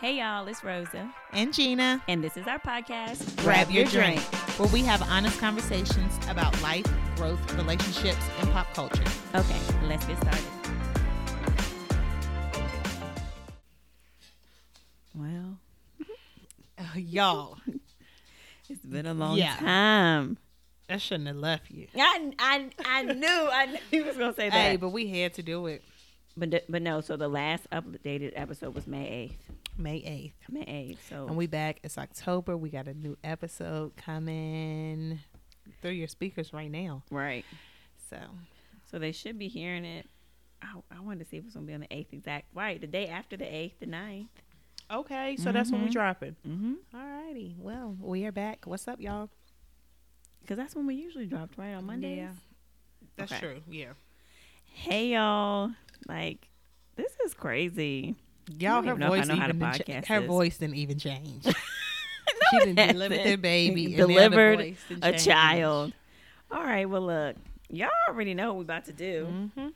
Hey y'all, it's Rosa, and Gina. and this is our podcast. Grab your drink, where we have honest conversations about life, growth, relationships, and pop culture. Okay, let's get started. Well, Uh, y'all, it's been a long Yeah. time. I shouldn't have left you. I, I, I knew I knew he was gonna say that. Hey, but we had to do it but but no. So the last updated episode was May eighth. May 8th. May eighth. So And we back. It's October. We got a new episode coming through your speakers right now. right. So, So they should be hearing it. I, I wanted to see if it's gonna be on the eighth exact. Right, the day after the eighth, the 9th. okay. So that's when we Mhm. dropping. Mm-hmm. Alrighty. Well, we are back. What's up, y'all? Because that's when we usually dropped, right on Mondays. Yeah. That's Okay. true. Yeah. Hey y'all, like this is crazy. Y'all, her even know if I voice even didn't cha- her this. voice didn't even change. no, she didn't deliver their baby. the Delivered a child. All right, well look, y'all already know what we're about to do. Mhm.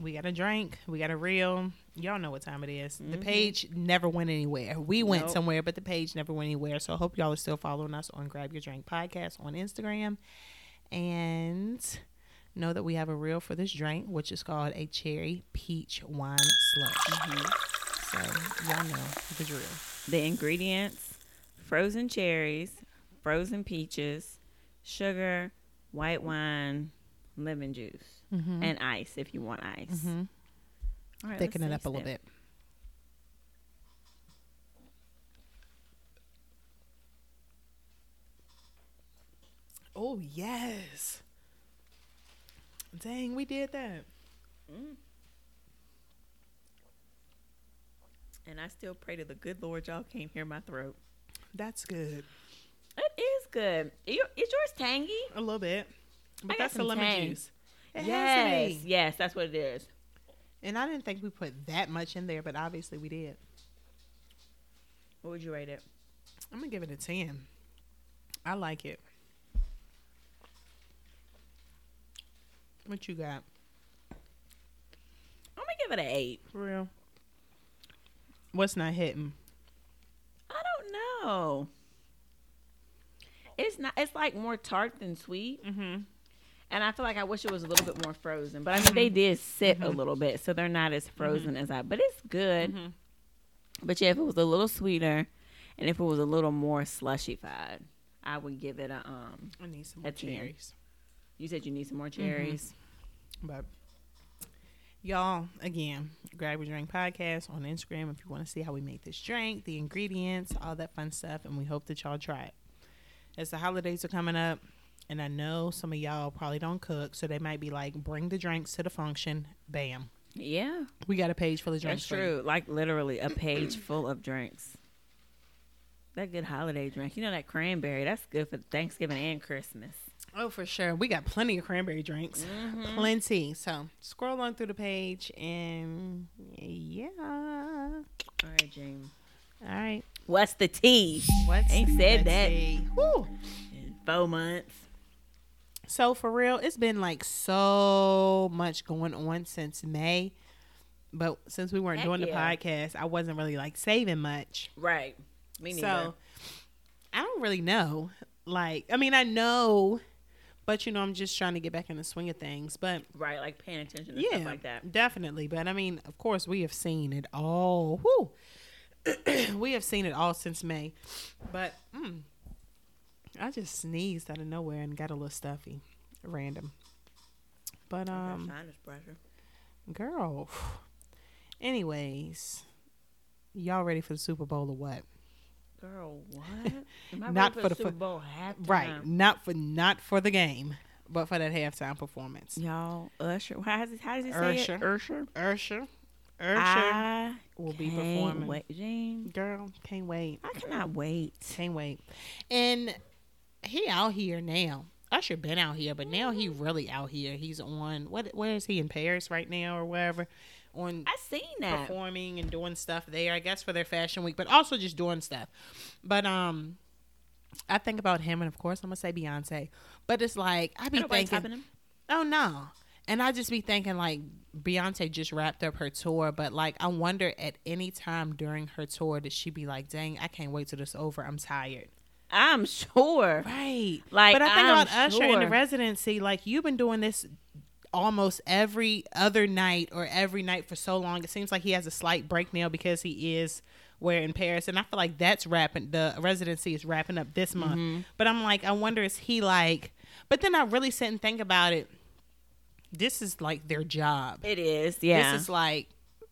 We got a drink. We got a reel. Y'all know what time it is. The Mhm. page never went anywhere. We went Nope. somewhere, but the page never went anywhere. So I hope y'all are still following us on Grab Your Drink Podcast on Instagram. And know that we have a reel for this drink, which is called a cherry peach wine slush. So y'all know the drill. The ingredients: frozen cherries, frozen peaches, sugar, white wine, lemon juice, Mm-hmm. and ice if you want ice. mm-hmm. All right, Thicken it up a little bit. Oh yes. Dang, we did that. Mm. And I still pray to the good Lord y'all can't hear my throat. That's good. It is good. Is yours tangy? A little bit. But that's the lemon tang. juice. It yes, yes, that's what it is. And I didn't think we put that much in there, but obviously we did. What would you rate it? I'm gonna give it a ten. I like it. What you got? I'm gonna give it an eight. For real? What's not hitting? I don't know. It's not. It's like more tart than sweet, Mm-hmm. and I feel like I wish it was a little bit more frozen. But I mean, they did sit a Mhm. little bit, so they're not as frozen as I. But it's good. Mm-hmm. But yeah, if it was a little sweeter, and if it was a little more slushified, I would give it a um. I need some more cherries. You said you need some more cherries. But y'all, again, grab your drink podcast on Instagram if you want to see how we make this drink, the ingredients, all that fun stuff, and we hope that y'all try it. As the holidays are coming up, and I know some of y'all probably don't cook, so they might be like, bring the drinks to the function. Bam. Yeah, We got a page full of drinks. that's true. Like literally a page full of drinks. That good holiday drink. You know that cranberry. That's good for Thanksgiving and Christmas. Oh, for sure. We got plenty of cranberry drinks. Mm-hmm. Plenty. So scroll on through the page and yeah. All right, James. All right. What's the tea? What's Ain't said the that. tea? Whew. In four months. So for real, it's been like so much going on since May. But since we weren't Heck doing the podcast, I wasn't really like saving much. Right. Me neither. So I don't really know. Like, I mean, I know, but you know, I'm just trying to get back in the swing of things. But right, like paying attention to yeah, stuff like that. definitely. But I mean, of course, we have seen it all. We have seen it all since May. But mm, I just sneezed out of nowhere and got a little stuffy, random. But um, sinus pressure. girl. Anyways, y'all ready for the Super Bowl or what? Girl, what? Not for the Super Bowl halftime? Right, not for not for the game, but for that halftime performance. Y'all, Usher. How does he, how does he say Usher. it? Usher. Ursher, Ursher I will be performing. Wait, Gene. Girl, can't wait. I cannot wait. Can't wait. And he out here now. Usher been out here, but now he really out here. He's on what? Where is he in Paris right now or wherever? On I seen that. performing and doing stuff there. I guess for their fashion week, but also just doing stuff. But um, I think about him, and of course I'm gonna say Beyonce. But it's like I be thinking, oh no. And I just be thinking like Beyonce just wrapped up her tour, but like I wonder at any time during her tour did she be like, "Dang, I can't wait till this over. I'm tired." I'm sure. Right. Like, but I think I'm about Usher in the residency, like you've been doing this almost every other night or every night for so long. It seems like he has a slight break now because he is where in Paris, and I feel like that's wrapping. The residency is wrapping up this month. Mm-hmm. But I'm like, I wonder is he like? But then I really sit and think about it. This is like their job. It is. Yeah. This is like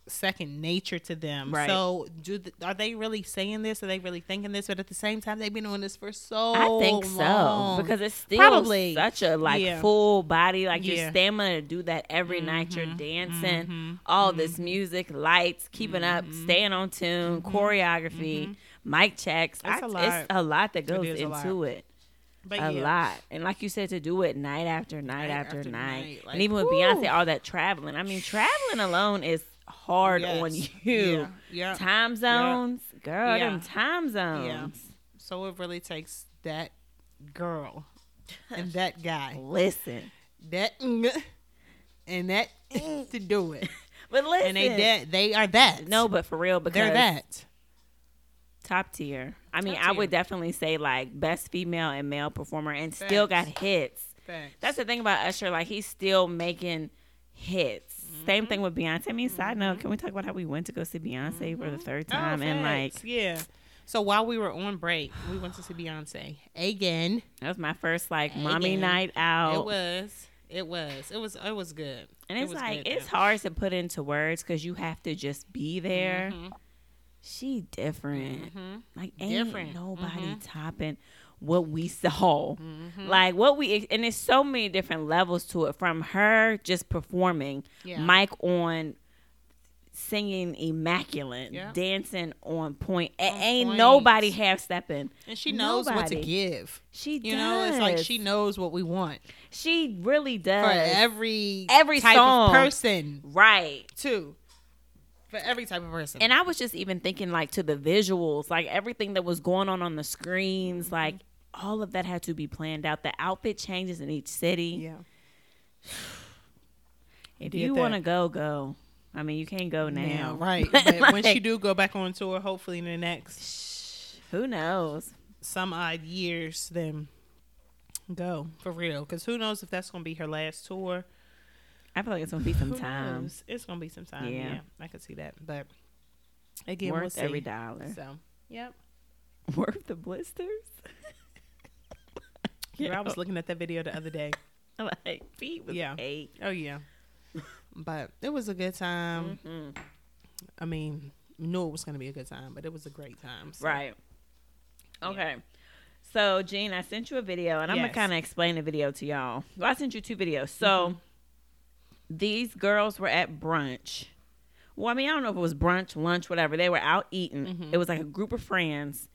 second nature to them. Right. So, do th- are they really saying this? Are they really thinking this? But at the same time, they've been doing this for so. I think so because it's still Probably. such a like Yeah. full body, like Yeah. your stamina to do that every night. You're Mhm. dancing, Mhm. all this music, lights, keeping up, Mhm. staying on tune, choreography, mic checks. It's I- a lot. It's a lot that goes lot. into it. But a yeah. lot. And like you said, to do it night after night, Night after, after night. night, like, and even with whew. Beyonce, all that traveling. I mean, traveling alone is hard Yes. on you. Yeah. yeah. Time zones, girl, Yeah. them time zones. So it really takes that girl and that guy, Listen. that and that to do it. But listen. And they that they are that. No, but for real, because they're that. top tier. I mean, Top I tier. would definitely say like best female and male performer, and still got hits. Facts. That's the thing about Usher. Like he's still making hits. Same Mm-hmm. thing with Beyonce. I mean, side note, can we talk about how we went to go see Beyonce for the third Oh, time and like yeah. So while we were on break, we went to see Beyonce again. that was my first like mommy night out. It was. It was. It was. It was good. and it's was like good, it's though. hard to put into words because you have to just be there. Mhm. She different. Mhm. Like ain't Different. nobody Mhm. topping what we saw. Mhm. Like what we and there's so many different levels to it from her just performing, Yeah. Mike on singing immaculate, Yeah. dancing on point. On ain't point. nobody half stepping. And she knows what to give. She You does. know, it's like she knows what we want she really does. for every Every type song. of person right. too. For every type of person. And I was just even thinking like to the visuals, like everything that was going on on the screens, like all of that had to be planned out. The outfit changes in each city. yeah. If Did you want to go, go. I mean, you can't go now. Now, right. But when she Like, do go back on tour, hopefully in the next who knows? some odd years, then go for real. Because who knows if that's gonna be her last tour? I feel like it's gonna be some time. It's gonna be some time. Yeah. Yeah, I could see that. But again, we'll Worth see. every dollar. So, yep. Worth the blisters. Girl, I was looking at that video the other day. like feet was Yeah. eight. Oh yeah. but it was a good time. Mhm. I mean, knew it was gonna be a good time, but it was a great time. so. Right. Okay. So, Jean, I sent you a video, and I'm Yes. gonna kind of explain the video to y'all. Well, I sent you two videos. So, these girls were at brunch. Well, I mean, I don't know if it was brunch, lunch, whatever. They were out eating. Mhm. It was like a group of friends,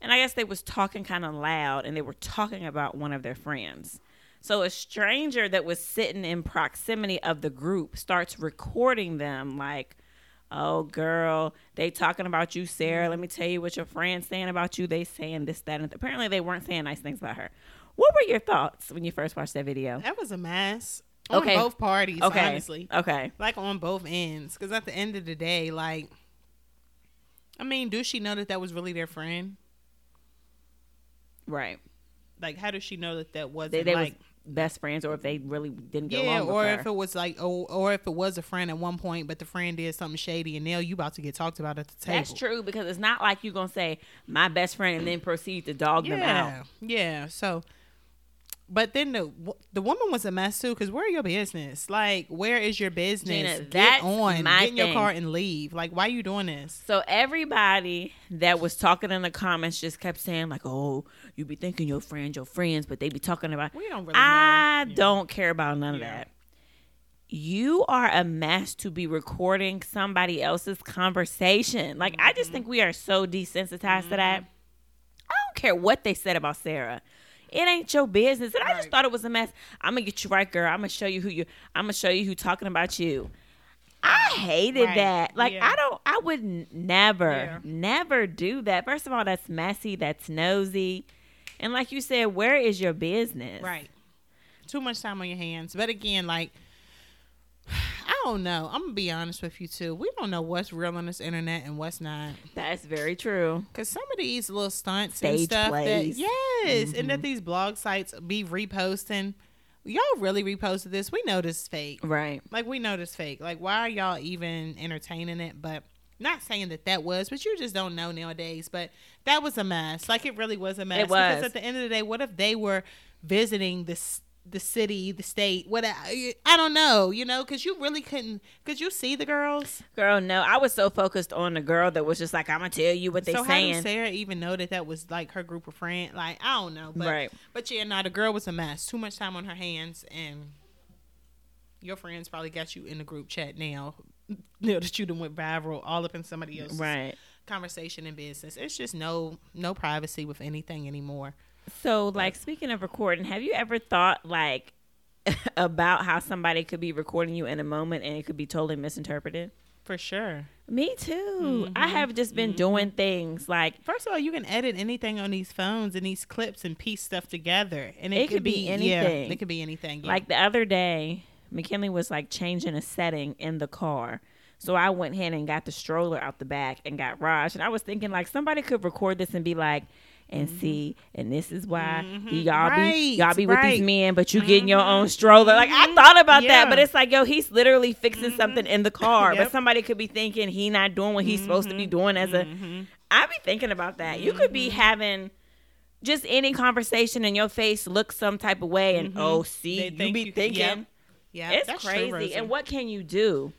and I guess they was talking kind of loud, and they were talking about one of their friends. So a stranger that was sitting in proximity of the group starts recording them like, "Oh girl, they talking about you, Sarah. Let me tell you what your friends saying about you. They saying this, that, and th-" apparently they weren't saying nice things about her. What were your thoughts when you first watched that video? That was a mess. On Okay. both parties, Okay, honestly. okay, Like on both ends. Because at the end of the day, like, I mean, does she know that that was really their friend? Right. Like, how does she know that that wasn't They, they like, was best friends, or if they really didn't get yeah, along. or with if it was like, or, or if it was a friend at one point, but the friend did something shady, and now you about to get talked about at the table. That's true because it's not like you're gonna say my best friend and then proceed to dog them out. Yeah, yeah. So, but then the the woman was a mess too. Because where are your business? Like, where is your business? Gina, Get on, get in your car and leave. Like, why are you doing this? So everybody that was talking in the comments just kept saying like, "Oh, you be thinking your friends, your friends, but they be talking about." We don't really. I know. Don't care about none of that. You are a mess to be recording somebody else's conversation. Like I Mm-hmm. just think we are so desensitized to that. I don't care what they said about Sarah. It ain't your business. And I just thought it was a mess. I'm gonna get you right, girl. I'm gonna show you who you. I'm gonna show you who talking about you. I hated Right. that. Like Yeah. I don't. I would never, Yeah. never do that. First of all, that's messy. That's nosy. And like you said, where is your business? Right. Too much time on your hands. But again, like I don't know. I'm gonna be honest with you too. We don't know what's real on this internet and what's not. That's very true. Cause some of these little stunts and stuff plays. that yes, and that mm-hmm. these blog sites be reposting. Y'all really reposted this? We know this is fake. Right. Like we know this fake. Like why are y'all even entertaining it? But not saying that that was, but you just don't know nowadays. But that was a mess. Like it really was a mess. It was. Because at the end of the day, what if they were visiting this the city, the state? What I, I don't know. You know, because you really couldn't. Could you see the girls? Girl, no. I was so focused on the girl that was just like, I'm gonna tell you what they so how did Sarah even know that that was like her group of friends? Like I don't know. But, Right. But yeah, no, the girl was a mess. Too much time on her hands, and your friends probably got you in the group chat now. Now that you done went viral, all up in somebody else's right. conversation and business. It's just no no privacy with anything anymore. So, like, speaking of recording, have you ever thought like about how somebody could be recording you in a moment and it could be totally misinterpreted? For sure. Me too. I Mm-hmm. have just been doing things like First of all, you can edit anything on these phones and these clips and piece stuff together, and it, It could be yeah, anything. it could be anything. yeah. Like the other day, McKinley was like changing a setting in the car. So I went ahead and got the stroller out the back and got Raj. And I was thinking like somebody could record this and be like, and mm-hmm. see, and this is why mm-hmm. y'all be y'all Right, be with these men, but you getting your own mm-hmm. stroller. Like I thought about Yeah. that, but it's like, yo, he's literally fixing something in the car. But somebody could be thinking he not doing what he's supposed to be doing as a I be thinking about that. You could be having just any conversation and your face looks some type of way and oh see you be you- thinking yep. yeah, it's that's crazy. Rosie. and what can you do?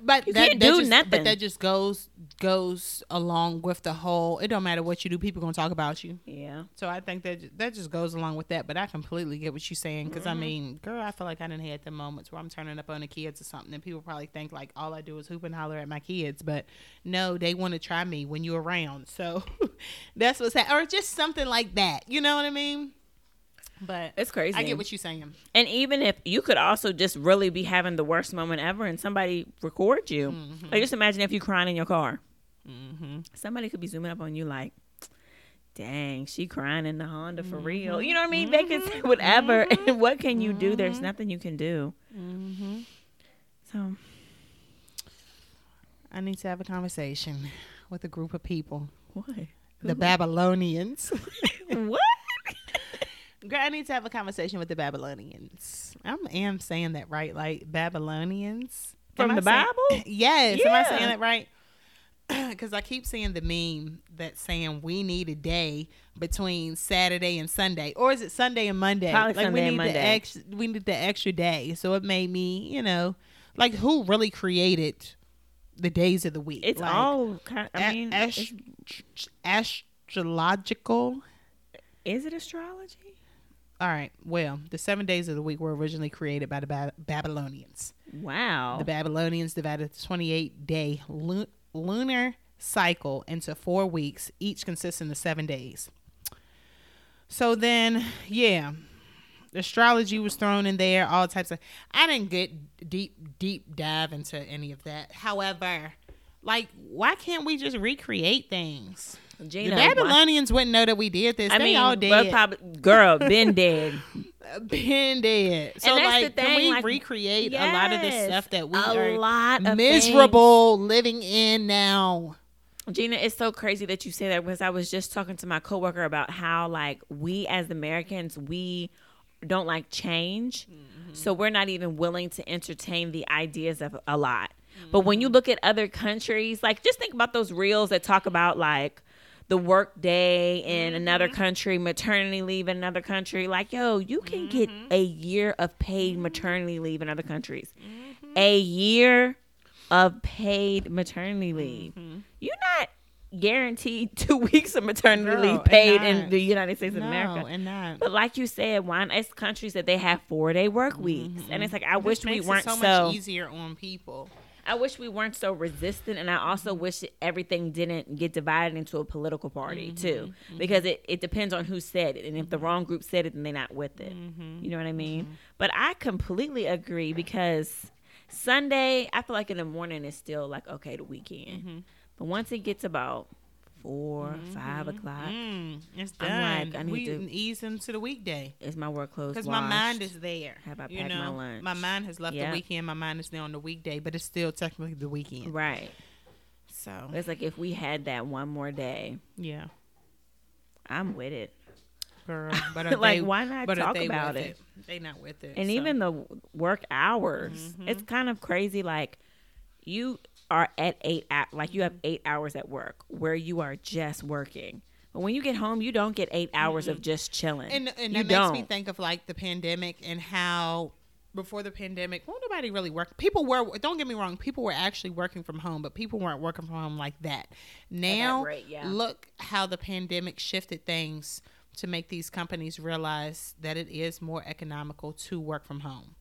But You that, can't that do just, nothing. But that just goes goes along with the whole. It don't matter what you do, people gonna talk about you. Yeah. So I think that that just goes along with that. But I completely get what you're saying because Mm-hmm. I mean, girl, I feel like I didn't had the moments where I'm turning up on the kids or something, and people probably think like all I do is hoop and holler at my kids. But no, they want to try me when you're around. So that's what's happening, or just something like that. You know what I mean? But It's crazy. I get what you're saying. and even if you could also just really be having the worst moment ever and somebody record you. Mm-hmm. Like just imagine if you're crying in your car. Somebody could be zooming up on you like, dang, she crying in the Honda for Mm-hmm. real. You know what I mean? They can say whatever. And what can you do? There's nothing you can do. Mm-hmm. So I need to have a conversation with a group of people, what? the Babylonians. what? Girl, I need to have a conversation with the Babylonians. I am saying that right, like Babylonians From Am the I Bible? Yes, am I saying that right? Because I keep seeing the meme that's saying we need a day between Saturday and Sunday, or is it Sunday and Monday? Probably like Sunday we and need the Monday. extra, we need the extra day. So it made me, you know, like who really created the days of the week? It's like, all kind I a- mean, ast- it's- astrological. is it astrology? All right. Well, the seven days of the week were originally created by the ba- Babylonians. Wow. The Babylonians divided the 28 day lu- lunar cycle into four weeks, each consisting of seven days. So then, yeah, astrology was thrown in there, all types of. I didn't get deep, deep dive into any of that. However, like, why can't we just recreate things? Gina, the why- Babylonians wouldn't know that we did this. I they mean, all dead. probably, girl, been dead. been dead. So that's like, the can we like, recreate a lot of the stuff that we a are lot of miserable living in now? Gina, it's so crazy that you say that because I was just talking to my coworker about how like we as Americans we don't like change, mm-hmm. so we're not even willing to entertain the ideas of a lot. But when you mm-hmm. look at other countries, like just think about those reels that talk about like the work day in another mm-hmm. country, maternity leave in another country. Like, yo, you can get a year of paid maternity leave in other countries. A year of paid maternity leave. You're not guaranteed two weeks of maternity Girl, leave paid in the United States of no, America. and not. But like you said, why it's countries that they have four day work weeks, and it's mm-hmm. like I wish This we makes it weren't so, so. much easier on people. I wish we weren't so resistant, and I also mm-hmm. wish everything didn't get divided into a political party mm-hmm. too, mm-hmm. because it, it depends on who said it, and if the wrong group said it, then they're not with it. You know what I mean? But I completely agree because Sunday, I feel like in the morning is still like okay, the weekend, but once it gets about 4 five o'clock. Mm, it's I'm done. like, I need we to- ease into the weekday Is my work clothes because my mind is there. Have I you packed my lunch? my mind has left Yep. the weekend. My mind is now on the weekday, but it's still technically the weekend. right. So It's like if we had that one more day, yeah, I'm with it. girl. But like, they, why not talk about with it? They not with it. And so. even the work hours, Mm-hmm. it's kind of crazy. Like you are at eight, like you have eight hours at work where you are just working. But when you get home, you don't get eight hours of just chilling. and and you that don't. makes me think of like the pandemic and how before the pandemic, well, nobody really worked. People were don't get me wrong, people were actually working from home, but people weren't working from home like that. Now, rate, yeah. look how the pandemic shifted things to make these companies realize that it is more economical to work from home.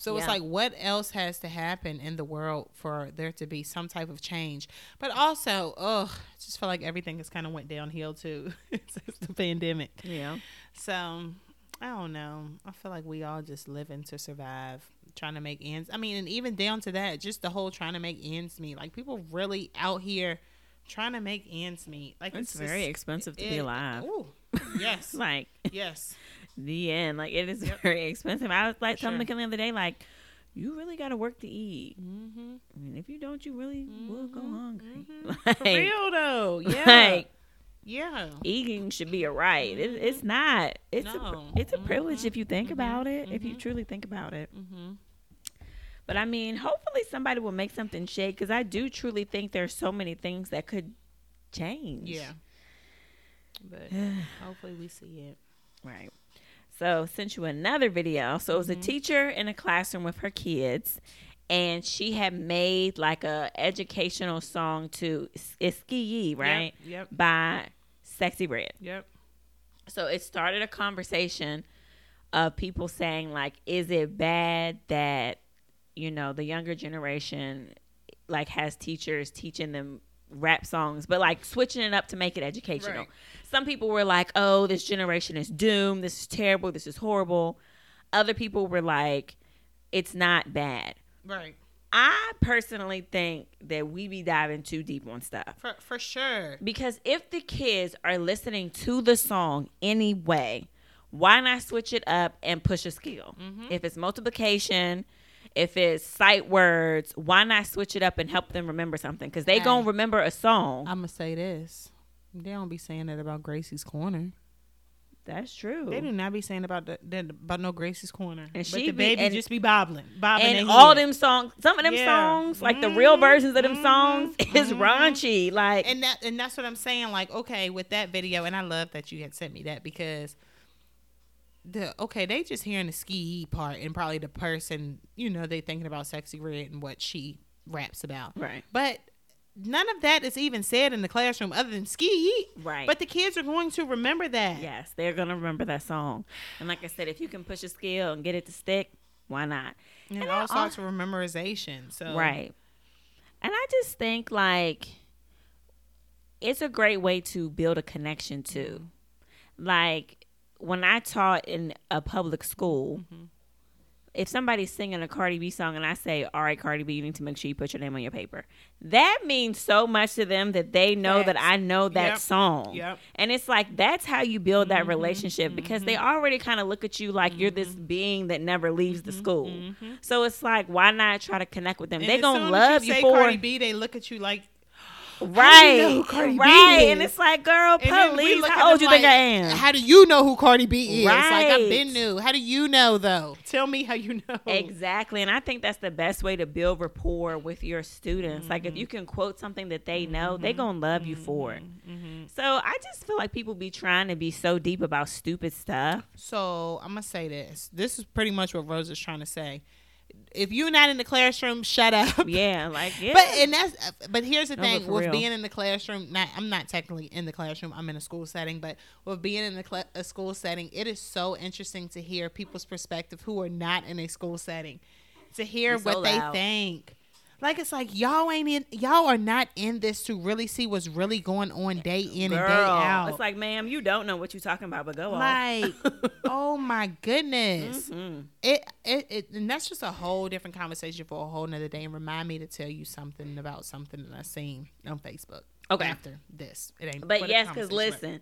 So it's like, what else has to happen in the world for there to be some type of change? But also, ugh, I just feel like everything has kind of went downhill too since the pandemic. yeah. So I don't know. I feel like we all just living to survive, trying to make ends. I mean, and even down to that, just the whole trying to make ends meet. Like people really out here trying to make ends meet. Like It's it's, very just- expensive to be alive. Ooh, yes, Like yes. The end. Like it is very expensive. I was like Sure. telling Michael the other day, like, you really gotta work to eat. Mm-hmm. I mean, if you don't, you really will go mm-hmm. hungry. Mm-hmm. For Like, real though, yeah, like yeah. eating should be a right. It, mm-hmm. it's not. It's a, it's a privilege if you think about it. If you truly think about it. Mm-hmm. But I mean, hopefully somebody will make something shake because I do truly think there's so many things that could change. Yeah, but hopefully we see it. Right. So sent you another video. So it was a mm-hmm. teacher in a classroom with her kids, and she had made like a educational song to Iski right Yep. by Sexyy Red. Yep. So it started a conversation of people saying like, is it bad that you know the younger generation like has teachers teaching them rap songs, but like switching it up to make it educational. Right. Some people were like, "Oh, this generation is doomed. This is terrible. This is horrible." Other people were like, "It's not bad." Right. I personally think that we be diving too deep on stuff. For for sure. Because if the kids are listening to the song anyway, why not switch it up and push a skill? Mm-hmm. If it's multiplication, if it's sight words, why not switch it up and help them remember something? Because they Hey. gonna remember a song. I'm gonna say this. They don't be saying that about Gracie's Corner. That's true. They do not be saying about the, that about no Gracie's Corner. And but she the be- baby and- just be bobbling, bobbling. and all them songs, some of them Yeah. songs, like the real Mhm, versions of them mhm, songs, is mhm. raunchy. Like, and that and that's what I'm saying. Like, okay, with that video, and I love that you had sent me that because the okay, they just hearing the ski part and probably the person, you know, they thinking about Sexyy Red and what she raps about. right, But none of that is even said in the classroom other than ski. right. But the kids are going to remember that. Yes, they're gonna remember that song. And like I said, if you can push a skill and get it to stick, why not? And, And all sorts of memorization. So Right. And I just think like it's a great way to build a connection too. Like when I taught in a public school, if somebody's singing a Cardi B song and I say, "All right, Cardi B, you need to make sure you put your name on your paper," that means so much to them that they know that I know that Yep. song. Yep. And it's like that's how you build that mm-hmm. relationship because they mm-hmm. already kind of look at you like you're this mm-hmm. being that never leaves the school. So it's like, why not try to connect with them? They're gonna love you, say for Cardi B. They look at you like right, know who Cardi B right. is? And it's like, girl, And please, look how old them you think I am? How do you know who Cardi B is? Like I've been new. How do you know though? Tell me how you know. Exactly. And I think that's the best way to build rapport with your students. Like Mm-hmm. if you can quote something that they know, they going to love you for it. Mm-hmm. So I just feel like people be trying to be so deep about stupid stuff. So I'm gonna say this. This is pretty much what Rose is trying to say. If you're not in the classroom, shut up. Yeah, like yeah. But and that's uh, but here's the No, thing with real. being in the classroom. Not I'm not technically in the classroom. I'm in a school setting, but with being in a, cla a school setting, it is so interesting to hear people's perspective who are not in a school setting, to hear so what they think. Like it's like y'all ain't in, y'all are not in this to really see what's really going on day in and day out. it's like, ma'am, you don't know what you're talking about, but go on. like, oh my goodness. Mhm. It, it it and that's just a whole different conversation for a whole nother day and remind me to tell you something about something that I seen on Facebook. Okay. after this. It ain't. But for yes, because conversation, but- listen.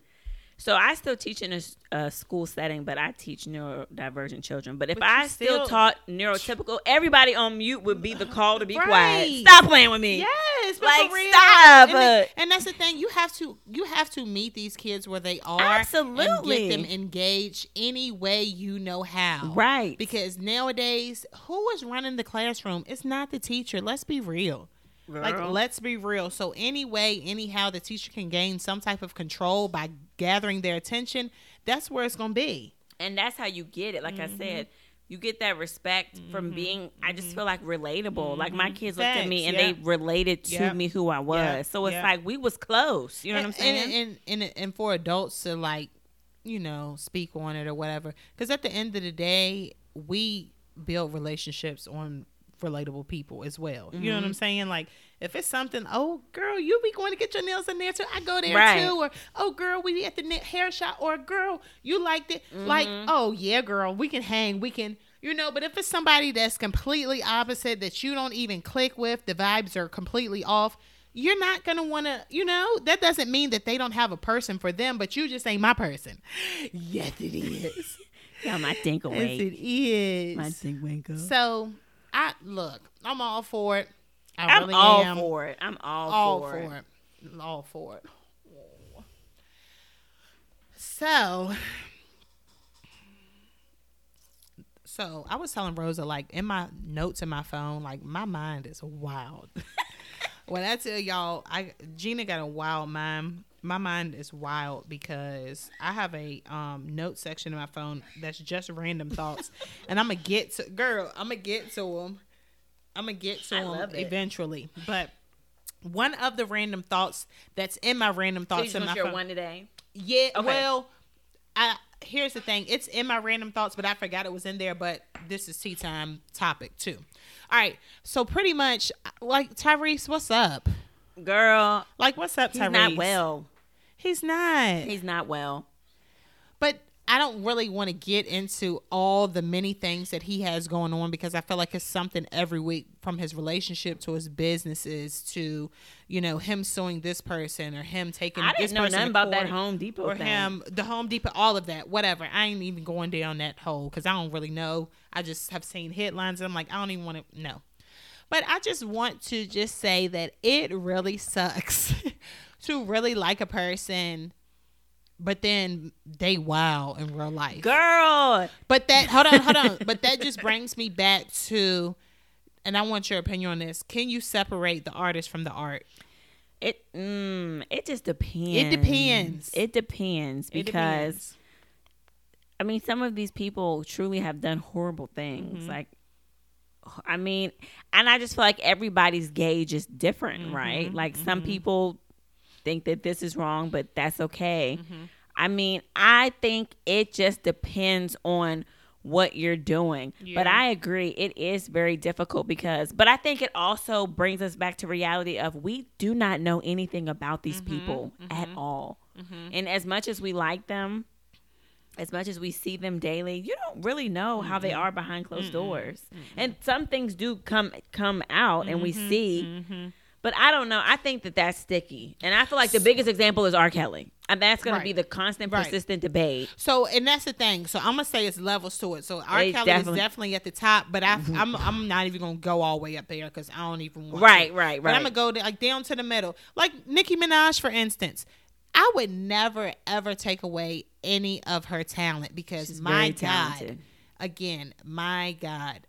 So I still teach in a school setting, but I teach neurodivergent children. But if But I still, still- taught neurotypical, everybody on mute would be the call to be quiet. Stop playing with me. Yes, Like, for real. stop. And, the- and that's the thing. You have to you have to meet these kids where they are. Absolutely. And get them engaged any way you know how. Right. Because nowadays, who is running the classroom? It's not the teacher. Let's be real. Like, let's be real. So, any way, anyhow, the teacher can gain some type of control by gathering their attention, that's where it's going to be. and that's how you get it. Like Mm-hmm. I said, you get that respect from being. I just feel like relatable. Like my kids looked at me Mm-hmm. And yeah. they related to Yep. me who I was. Yep, So it's like we was close. You know what I'm saying? And, and, and, and for adults to like, you know, speak on it or whatever. Because at the end of the day, we build relationships on relatable people as well. You know Mm-hmm. what I'm saying? Like, if it's something, oh girl, you be going to get your nails in there too. I go there Right. too. Or oh girl, we be at the hair shop. Or girl, you liked it. Like, Mm-hmm. oh yeah, girl, we can hang. We can. You know, but if it's somebody that's completely opposite that you don't even click with, the vibes are completely off, you're not gonna wanna, you know, that doesn't mean that they don't have a person for them, but you just ain't my person. Yes, it is. yeah, my think yes, it is. My think winkle. So I look, I'm all for it. I I'm really all am. for it. I'm all, all for, for, it. it. All for it. So So I was telling Rosa, like in my notes in my phone, like my mind is wild. when I tell y'all, I Gina got a wild mind. My mind is wild because I have a um, note section in my phone that's just random thoughts, and I'm gonna get to girl. I'm gonna get to them. I'm gonna get to them eventually. But one of the random thoughts that's in my random So thoughts just in want my phone. one today? Yeah, Okay. well, I here's the thing. It's in my random thoughts, but I forgot it was in there. But this is tea time topic too. All right, so pretty much like Tyrese, what's up? Girl, Like, what's up, he's Tyrese? not well. He's not. He's not well. but I don't really want to get into all the many things that he has going on because I feel like it's something every week from his relationship to his businesses to, you know, him suing this person or him taking I didn't know nothing about that. Home Depot or thing. him, the Home Depot, all of that, whatever. I ain't even going down that hole because I don't really know. I just have seen headlines and I'm like, I don't even want to know. But I just want to just say that it really sucks to really like a person, but then they wow in real life. Girl, But that hold on, hold on. But that just brings me back to, and I want your opinion on this. Can you separate the artist from the art? it mm, it just depends. It depends. It depends It because depends. I mean, some of these people truly have done horrible things. Mm-hmm. Like, I mean, and I just feel like everybody's gauge is different, Mm-hmm. right? Like, some people think that this is wrong, but that's okay. Mm-hmm. I mean, I think it just depends on what you're doing. But I agree, it is very difficult because, but I think it also brings us back to reality of we do not know anything about these Mm-hmm. people at all. And as much as we like them, as much as we see them daily, you don't really know how they mm-hmm. are behind closed mm-hmm. doors. Mm-hmm. And some things do come come out and we Mm-hmm. see. But I don't know. I think that that's sticky. And I feel like the biggest example is R. Kelly. And that's going Right. to be the constant, Right. persistent debate. So, and that's the thing. So, I'm gonna say it's levels to it. So, R. They Kelly definitely- is definitely at the top, but I, I'm I'm not even gonna go all the way up there because I don't even want. Right, to. right, But I'm gonna go to, like down to the middle, like Nicki Minaj, for instance. I would never ever take away any of her talent because She's my God, again, my God,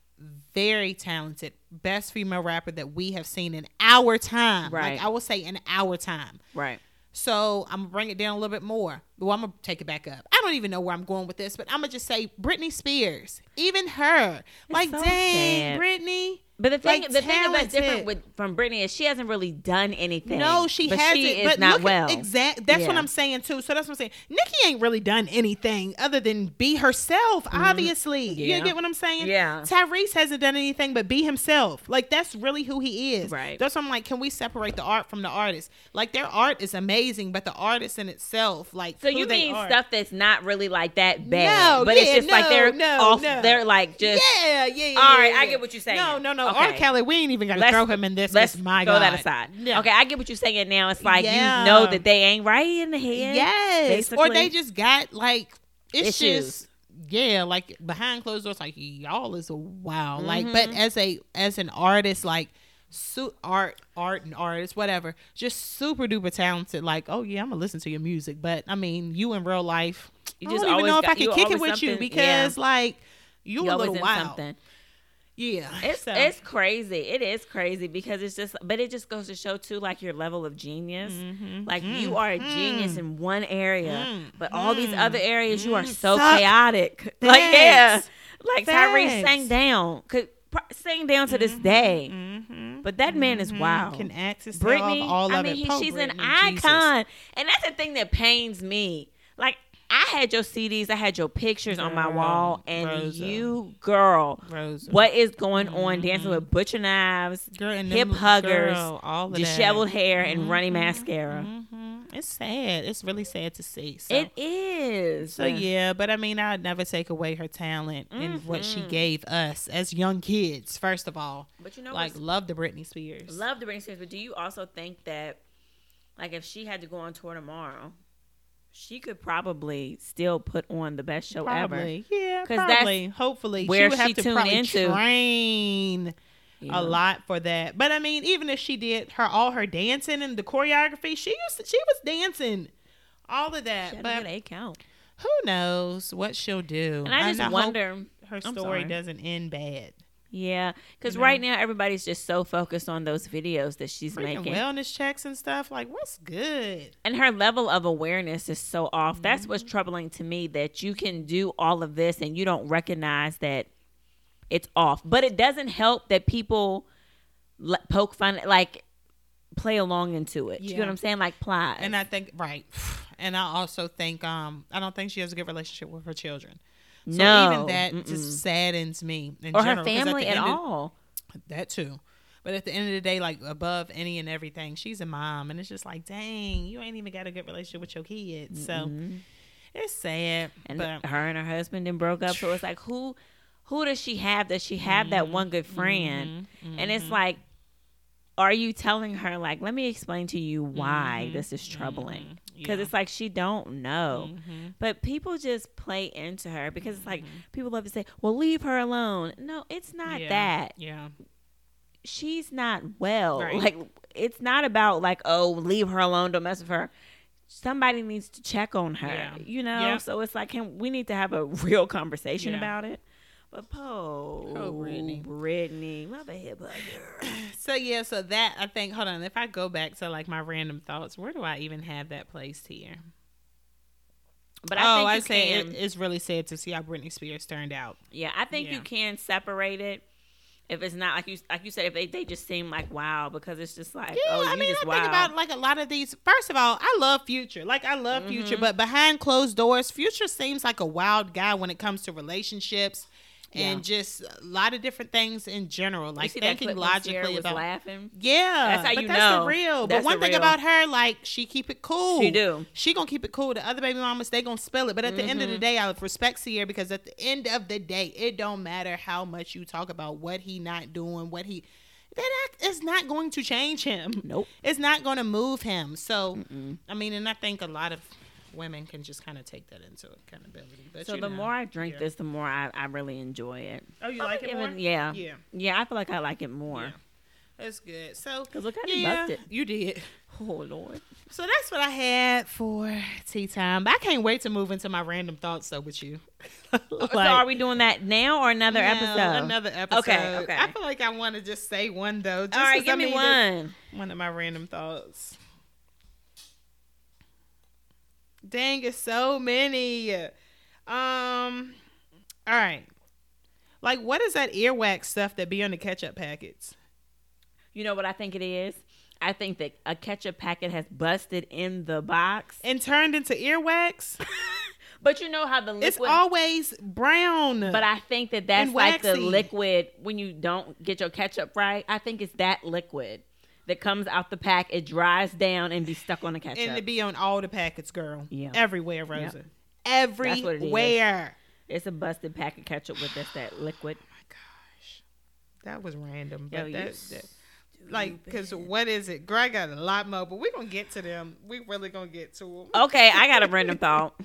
very talented, best female rapper that we have seen in our time. Right. Like I will say in our time. Right. So I'm gonna bring it down a little bit more. Well, I'm gonna take it back up. I don't even know where I'm going with this, but I'm gonna just say Britney Spears, even her. like, so dang, sad. Britney. But the thing, Like, the thing that's different with from Britney is she hasn't really done anything. No, she hasn't. She is but not look well. Exact. That's what I'm saying too. So that's what I'm saying. Nicki ain't really done anything other than be herself. Obviously, Mm-hmm. Yeah. you get what I'm saying. Yeah. Tyrese hasn't done anything but be himself. Like that's really who he is. Right. That's why I'm like, can we separate the art from the artist? Like their art is amazing, but the artist in itself, like So you mean are. stuff that's not really like that bad, No, but it's yeah, just like they're no, off. no. They're like just yeah, yeah, yeah. All right, yeah, I yeah. get what you're saying. No, no, no. Okay. R. Kelly, we ain't even gonna Let's- throw him in this. Let's my throw God. that aside. Yeah. Okay, I get what you're saying now. It's like Yeah. you know that they ain't right in the head. Yes, or they just got like it's Issues. just yeah, like behind closed doors, like y'all is a wow. Like, but Mm-hmm. as a as an artist, like su- art, art and artist, whatever, just super duper talented. Like, oh yeah, I'm gonna listen to your music, but I mean, you in real life, You I just don't even know if got- I can kick it with you because like you, You a little wild. something. Yeah, It's so- it's crazy. It is crazy because it's just, but it just goes to show too, like your level of genius. Mm-hmm. Like you are a genius in one area, Mm. but all these Mm. other areas you are Mm. so Suck. chaotic. Like yeah, like Tyrese sang down, could sing down to this day. But that man is wild. Can act his Britney, all I of mean, it. he, she's an Britney, Jesus. icon, and that's the thing that pains me. Like I had your CDs, I had your pictures on my wall, and Rosa. you, girl, Rosa. what is going on? Dancing with butcher knives, Girl, and hip huggers, girl, all disheveled that. hair, and runny Mhm, mascara. mhm. It's sad. It's really sad to see. So. It is. so yeah, but I mean, I'd never take away her talent and what she gave us as young kids. First of all, But you know, like love the Britney Spears. love the Britney Spears. But do you also think that, like, if she had to go on tour tomorrow, she could probably still put on the best show ever? probably, yeah, 'Cause that's. Hopefully, where she would have to tuned into. train You a lot for that. But I mean, even if she did her all her dancing and the choreography, she used to, she was dancing, all of that. But a count. who knows what she'll do? And I just hope wonder. her story doesn't end bad. Yeah, because You know? right now everybody's just so focused on those videos that she's Freaking making, wellness checks and stuff. Like, what's good? and her level of awareness is so off. That's what's Mm-hmm. troubling to me that you can do all of this and you don't recognize that it's off. But it doesn't help that people le- poke fun, like play along into it. You know what I'm saying? Like plies. And I think right. And I also think um I don't think she has a good relationship with her children. So no, even that mm-mm. just saddens me. In or general, her at family the at end of- all. that too. But at the end of the day, like above any and everything, she's a mom, and it's just like, dang, you ain't even got a good relationship with your kids. So Mhm. it's sad. and but her and her husband then broke up. So it's like, who, who does she have? Does she have that one good friend? Mhm, And it's mhm. like, are you telling her like, let me explain to you why Mhm, this is troubling? Because yeah. it's like she don't know. Mhm. But people just play into her because it's like Mm-hmm. people love to say, "Well, leave her alone." No, it's not Yeah, that. Yeah. She's not well. Right. Like it's not about like, "Oh, leave her alone, don't mess with her." Somebody needs to check on her. Yeah. You know? So it's like can we need to have a real conversation about it. But Poe, Poe Britney. Britney, mother hip hugger. So yeah, so that I think. Hold on, if I go back to like my random thoughts, where do I even have that placed here? But oh, I think I say can. it, it's really sad to see how Britney Spears turned out. Yeah, I think Yeah. you can separate it if it's not like you like you said if they, they just seem like wow because it's just like Yeah, oh you I mean, just I wow. think about like a lot of these. First of all, I love Future. Like I love Future, Mm-hmm. but behind closed doors, Future seems like a wild guy when it comes to relationships and Yeah. just a lot of different things in general. Like thinking logically was about. laughing. Yeah, That's how but you that's know. the real. That's but one thing real. about her, like she keep it cool. She do. She gonna keep it cool. The other baby mamas, they gonna spill it. But at the end of the Mm-hmm. day, I would respect Ciara because at the end of the day, it don't matter how much you talk about what he not doing, what he that act is not going to change him. Nope. It's not going to move him. So I mean, and I think a lot of women can just kind of take that into accountability. But So the know, more I drink yeah. this, the more I, I really enjoy it. oh, you I'm like it giving- more? Yeah. yeah, Yeah, I feel like I like it more. Yeah. That's good. So Cause look, I done yeah, it. you did. Oh Lord. So that's what I had for tea time. But I can't wait to move into my random thoughts though with you. so are we doing that now or another No, episode? Another episode. Okay, okay. I feel like I want to just say one though. Just All right, 'cause, give I me mean, one. One of my random thoughts. Dang, it's so many. Um. All right. Like, what is that earwax stuff that be on the ketchup packets? You know what I think it is? I think that a ketchup packet has busted in the box. And turned into earwax? But you know how the liquid it's always brown. But I think that that's like the liquid when you don't get your ketchup right. I think it's that liquid that comes out the pack. It dries down and be stuck on the ketchup. And to be on all the packets, girl. Yeah. Everywhere, Rosa. what it is. Everywhere. it's a busted pack of ketchup with this that liquid. Oh my gosh. That was random. Yo, But you that, that like, because what is it? greg got a lot more, but we're going to get to them. We really going to get to them. Okay, I got a random thought.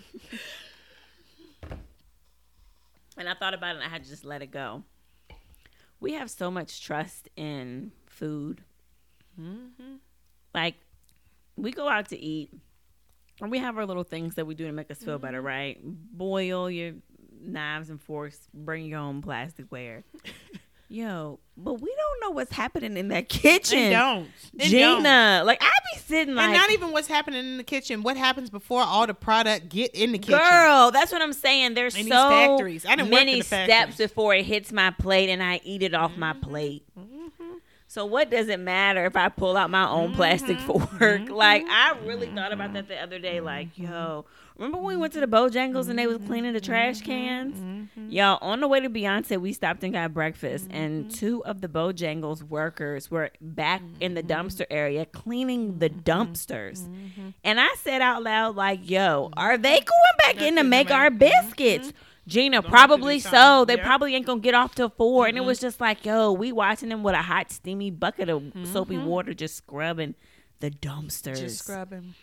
and I thought about it and I had to just let it go. We have so much trust in food. Mm-hmm. Like, we go out to eat and we have our little things that we do to make us feel better, Mm-hmm. right? Boil your knives and forks, bring your own plasticware. Yo, but we don't know what's happening in that kitchen. They don't. They Gina, don't. like I be sitting like and not even what's happening in the kitchen. What happens before all the product get in the kitchen? Girl, that's what I'm saying. There's In so factories. I in many the steps before it hits my plate and I eat it off my plate. So what does it matter if I pull out my own plastic fork? Like I really thought about that the other day. Like, yo, remember when we went to the Bojangles and they was cleaning the trash cans? Y'all, on the way to Beyoncé, we stopped and got breakfast, and two of the Bojangles workers were back in the dumpster area cleaning the dumpsters. And I said out loud, like, yo, are they going back in to make our biscuits? Gina, have to do probably so. They Yeah. probably ain't gonna get off till 4 And it mm-hmm. was just like, yo, we watching them with a hot, steamy bucket of mm-hmm. soapy water just scrubbing the dumpsters. Just scrubbing.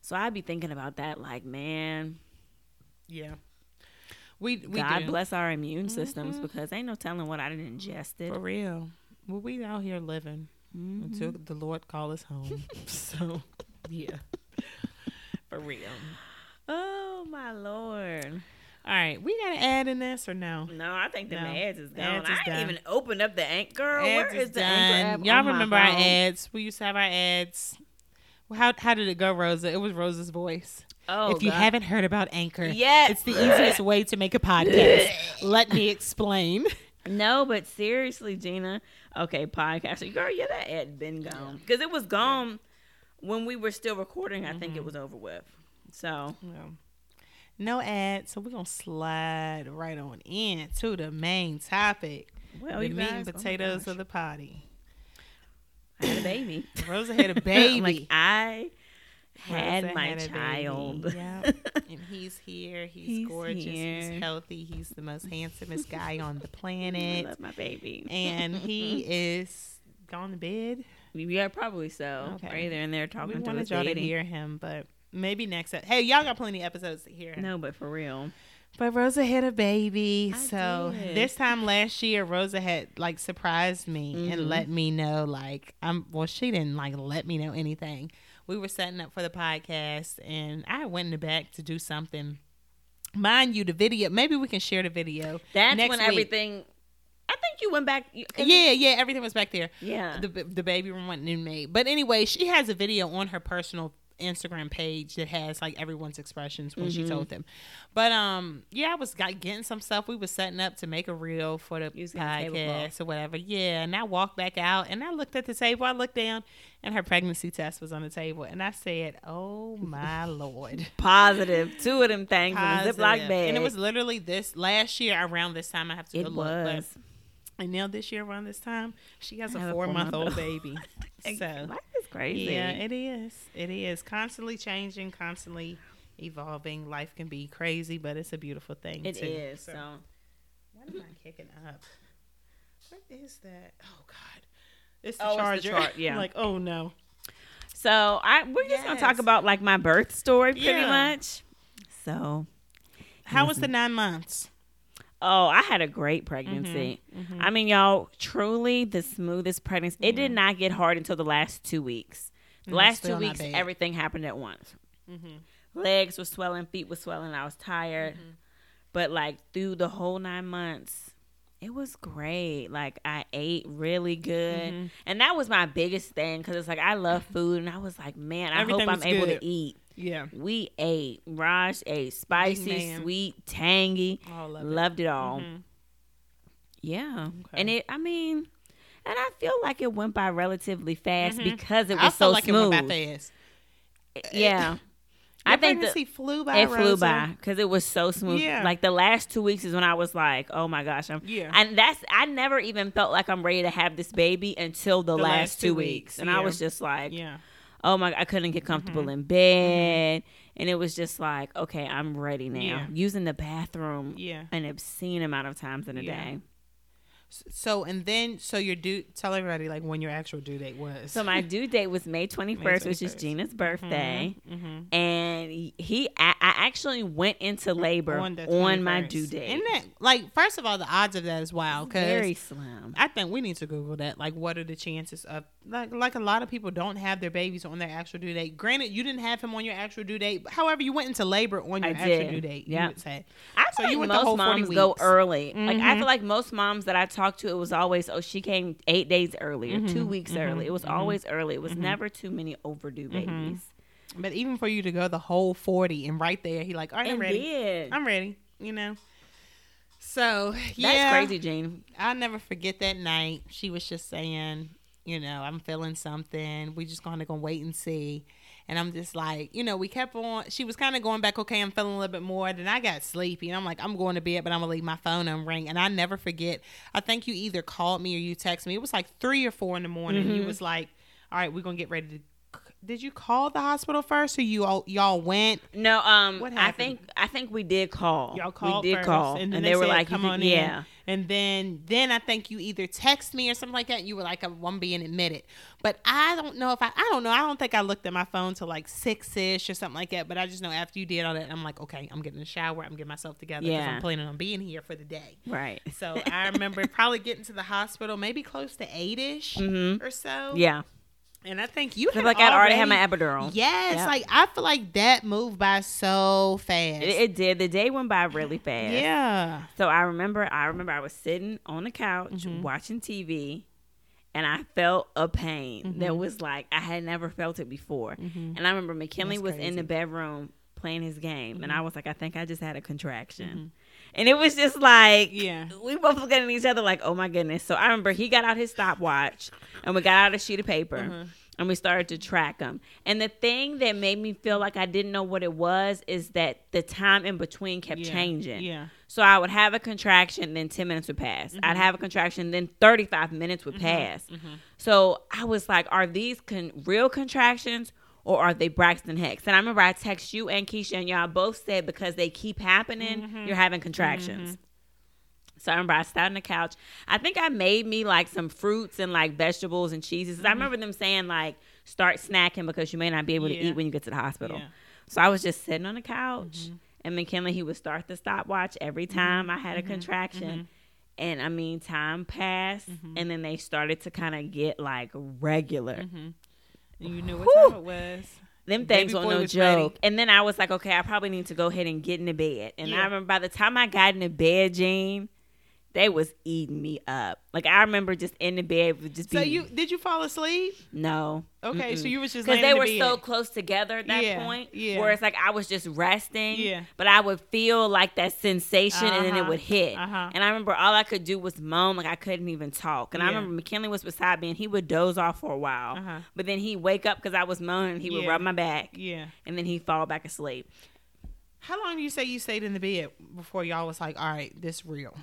So I'd be thinking about that, like, man, Yeah. We we God do. bless our immune systems mm-hmm. because ain't no telling what I done ingested. For real. Well, we out here living until the Lord call us home. so, yeah. For real. Oh my lord. All right, we got to add in this or no? No, I think the No. ads is gone. Ads is I done. even opened up the anchor. Girl, where Ads is the anchor Y'all remember our ads? We used to have our ads. How how did it go, Rosa? It was Rosa's voice. Oh, if you God. haven't heard about Anchor, Yes. it's the easiest way to make a podcast. Let me explain. No, but seriously, Gina. Okay, podcast. Girl, yeah, that ad been gone because it was gone when we were still recording. I Mm-hmm. think it was over with. So Well, no ads, so we're gonna slide right on in to the main topic. well, the meat guys, and oh potatoes gosh. of the potty. I had a baby. Rosa had a baby. like I had Rosa my had child. Yep. and he's here. He's, He's gorgeous. here. He's healthy. He's the most handsomest guy on the planet. I love my baby. and he is gone to bed. yeah, probably so. Okay. Or either in there We talking to wanted y'all to hear him, but maybe next. ep- Hey, y'all got plenty of episodes to hear. No, but for real. But Rosa had a baby. I so did. this time last year, Rosa had like surprised me and Mhm. let me know like I'm well, she didn't like let me know anything. We were setting up for the podcast and I went in the back to do something. Mind you, the video maybe we can share the video. That's next when week. everything. I think you went back. you- Yeah, yeah, everything was back there. Yeah. The the baby room wasn't in made. But anyway, she has a video on her personal Instagram page that has like everyone's expressions when Mm-hmm. she told them. But um, yeah, I was like getting some stuff. We was setting up to make a reel for the was podcast or whatever. Yeah, and I walked back out and I looked at the table. I looked down and her pregnancy test was on the table, and I said, "Oh my lord." Two of them things in a Ziploc bag. And it was literally this last year around this time. I have to It go look, but- was. And now this year around this time, she has I a have a four month old four-month-old. baby. so Life is crazy. yeah, it is. It is constantly changing, constantly evolving. Life can be crazy, but it's a beautiful thing. It too. is. So, So what am I kicking up? What is that? Oh God, it's the Oh, it's the charger. char- yeah. like oh no. So I we're just gonna talk about like my birth story pretty Yeah. much. So How was the nine months? Oh, I had a great pregnancy. Mm-hmm. I mean, y'all, truly the smoothest pregnancy. It did not get hard until the last two weeks. The last two weeks, everything happened at once. Mm-hmm. Legs were swelling, feet were swelling. I was tired, but like through the whole nine months, it was great. Like I ate really good, Mm-hmm. and that was my biggest thing because it's like I love food, and I was like, man, I Everything hope I'm was able to eat. Yeah. We ate. Raj ate spicy, man. sweet, tangy. Of it. Loved it all. Mhm. Yeah. Okay. And it, I mean, and I feel like it went by relatively fast because it was Mm-hmm. I so like smooth. it went by fast. Yeah. I Your think the, flew by. it flew by because it was so smooth. Yeah. Like the last two weeks is when I was like, oh my gosh, I'm. Yeah. And that's I never even felt like I'm ready to have this baby until the, The last, last two two weeks, weeks, and yeah. I was just like, Yeah. Oh my, I couldn't get comfortable mm-hmm. in bed, mm-hmm. and it was just like, okay, I'm ready now. Yeah. Using the bathroom Yeah. an obscene amount of times in a Yeah. day. So and then so your due tell everybody like when your actual due date was. So my due date was May 21st, which is 21st. Gina's birthday. Mhm. And he, I, I actually went into labor on, the my due date. Isn't that like first of all the odds of that is wild Very slim. I think we need to Google that. Like, what are the chances of like like a lot of people don't have their babies on their actual due date. Granted, you didn't have him on your actual due date. However, you went into labor on your I actual did. due date. Yeah. You. I So feel you like went the whole most 40 moms go early. Like I feel like most moms that I talked to, it was always, oh, she came eight days early or mm-hmm. two weeks mm-hmm. early. It was mm-hmm. always early. It was never too many overdue babies. But even for you to go the whole forty and right there, he like, all right, I'm ready. did. I'm ready. You know. So That's yeah, crazy, Gene. I'll never forget that night. She was just saying, you know, I'm feeling something. We just gonna go wait and see. And I'm just like, you know, we kept on. She was kind of going back. Okay, I'm feeling a little bit more. Then I got sleepy, and I'm like, I'm going to bed, but I'm gonna leave my phone on ring. And I never forget. I think you either called me or you texted me. It was like three or four in the morning. Mm-hmm. You was like, all right, we're gonna get ready to. Did you call the hospital first, or you all y'all went? No, um, What happened? I think I think we did call. Y'all called We did first, call, and, and, then they, were said, like, "Come on could- in." yeah. And then, then I think you either text me or something like that. You were like, "I'm being admitted," but I don't know if I, I don't know. I don't think I looked at my phone till like six ish or something like that. But I just know after you did all that, I'm like, okay, I'm getting a shower. I'm getting myself together because Yeah. I'm planning on being here for the day. Right. So I remember probably getting to the hospital maybe close to eight ish Mhm. or so. Yeah. And I think you had like I already had my epidural. Yes, Yeah. like I feel like that moved by so fast. It, it did. The day went by really fast. yeah. So I remember, I remember I was sitting on the couch Mm-hmm. watching TV, and I felt a pain Mm-hmm. that was like I had never felt it before. And I remember McKinley That's was in crazy. Mm-hmm. the bedroom playing his game, and I was like, I think I just had a contraction. And it was just like, Yeah. we both looking at each other like, oh my goodness. So I remember he got out his stopwatch, and we got out a sheet of paper. Mm-hmm. And we started to track them. And the thing that made me feel like I didn't know what it was is that the time in between kept Yeah. changing. Yeah. So I would have a contraction, then 10 minutes would pass. Mm-hmm. I'd have a contraction, then 35 minutes would pass. So I was like, are these con- real contractions or are they Braxton Hicks? And I remember I text you and Keisha, and y'all both said because they keep happening, Mm-hmm. you're having contractions. So I remember I sat on the couch. I think I made me like some fruits and like vegetables and cheeses. Mm-hmm. I remember them saying like start snacking because you may not be able to Yeah. eat when you get to the hospital. Yeah. So I was just sitting on the couch, Mm-hmm. and McKinley he would start the stopwatch every time I had a Mm-hmm. contraction. And I mean, time passed, Mm-hmm. and then they started to kind of get like regular. You knew what time it was. Them things were no was ready. joke. And then I was like, okay, I probably need to go ahead and get in the bed. And Yeah. I remember by the time I got in the bed, Jean, they was eating me up. Like I remember just in the bed, would just So be you did you fall asleep? no. Okay, so you was just because they in the were so close together at that Yeah, point. yeah. Where it's like I was just resting. Yeah. But I would feel like that sensation, and then it Uh-huh, would hit. uh-huh. And I remember all I could do was moan, like I couldn't even talk. And I Yeah. remember McKinley was beside me, and he would doze off for a while. Uh-huh. But then he'd wake up because I was moaning. and He would Yeah. rub my back, Yeah. and then he'd fall back asleep. How long do you say you stayed in the bed before y'all was like, all right, this real?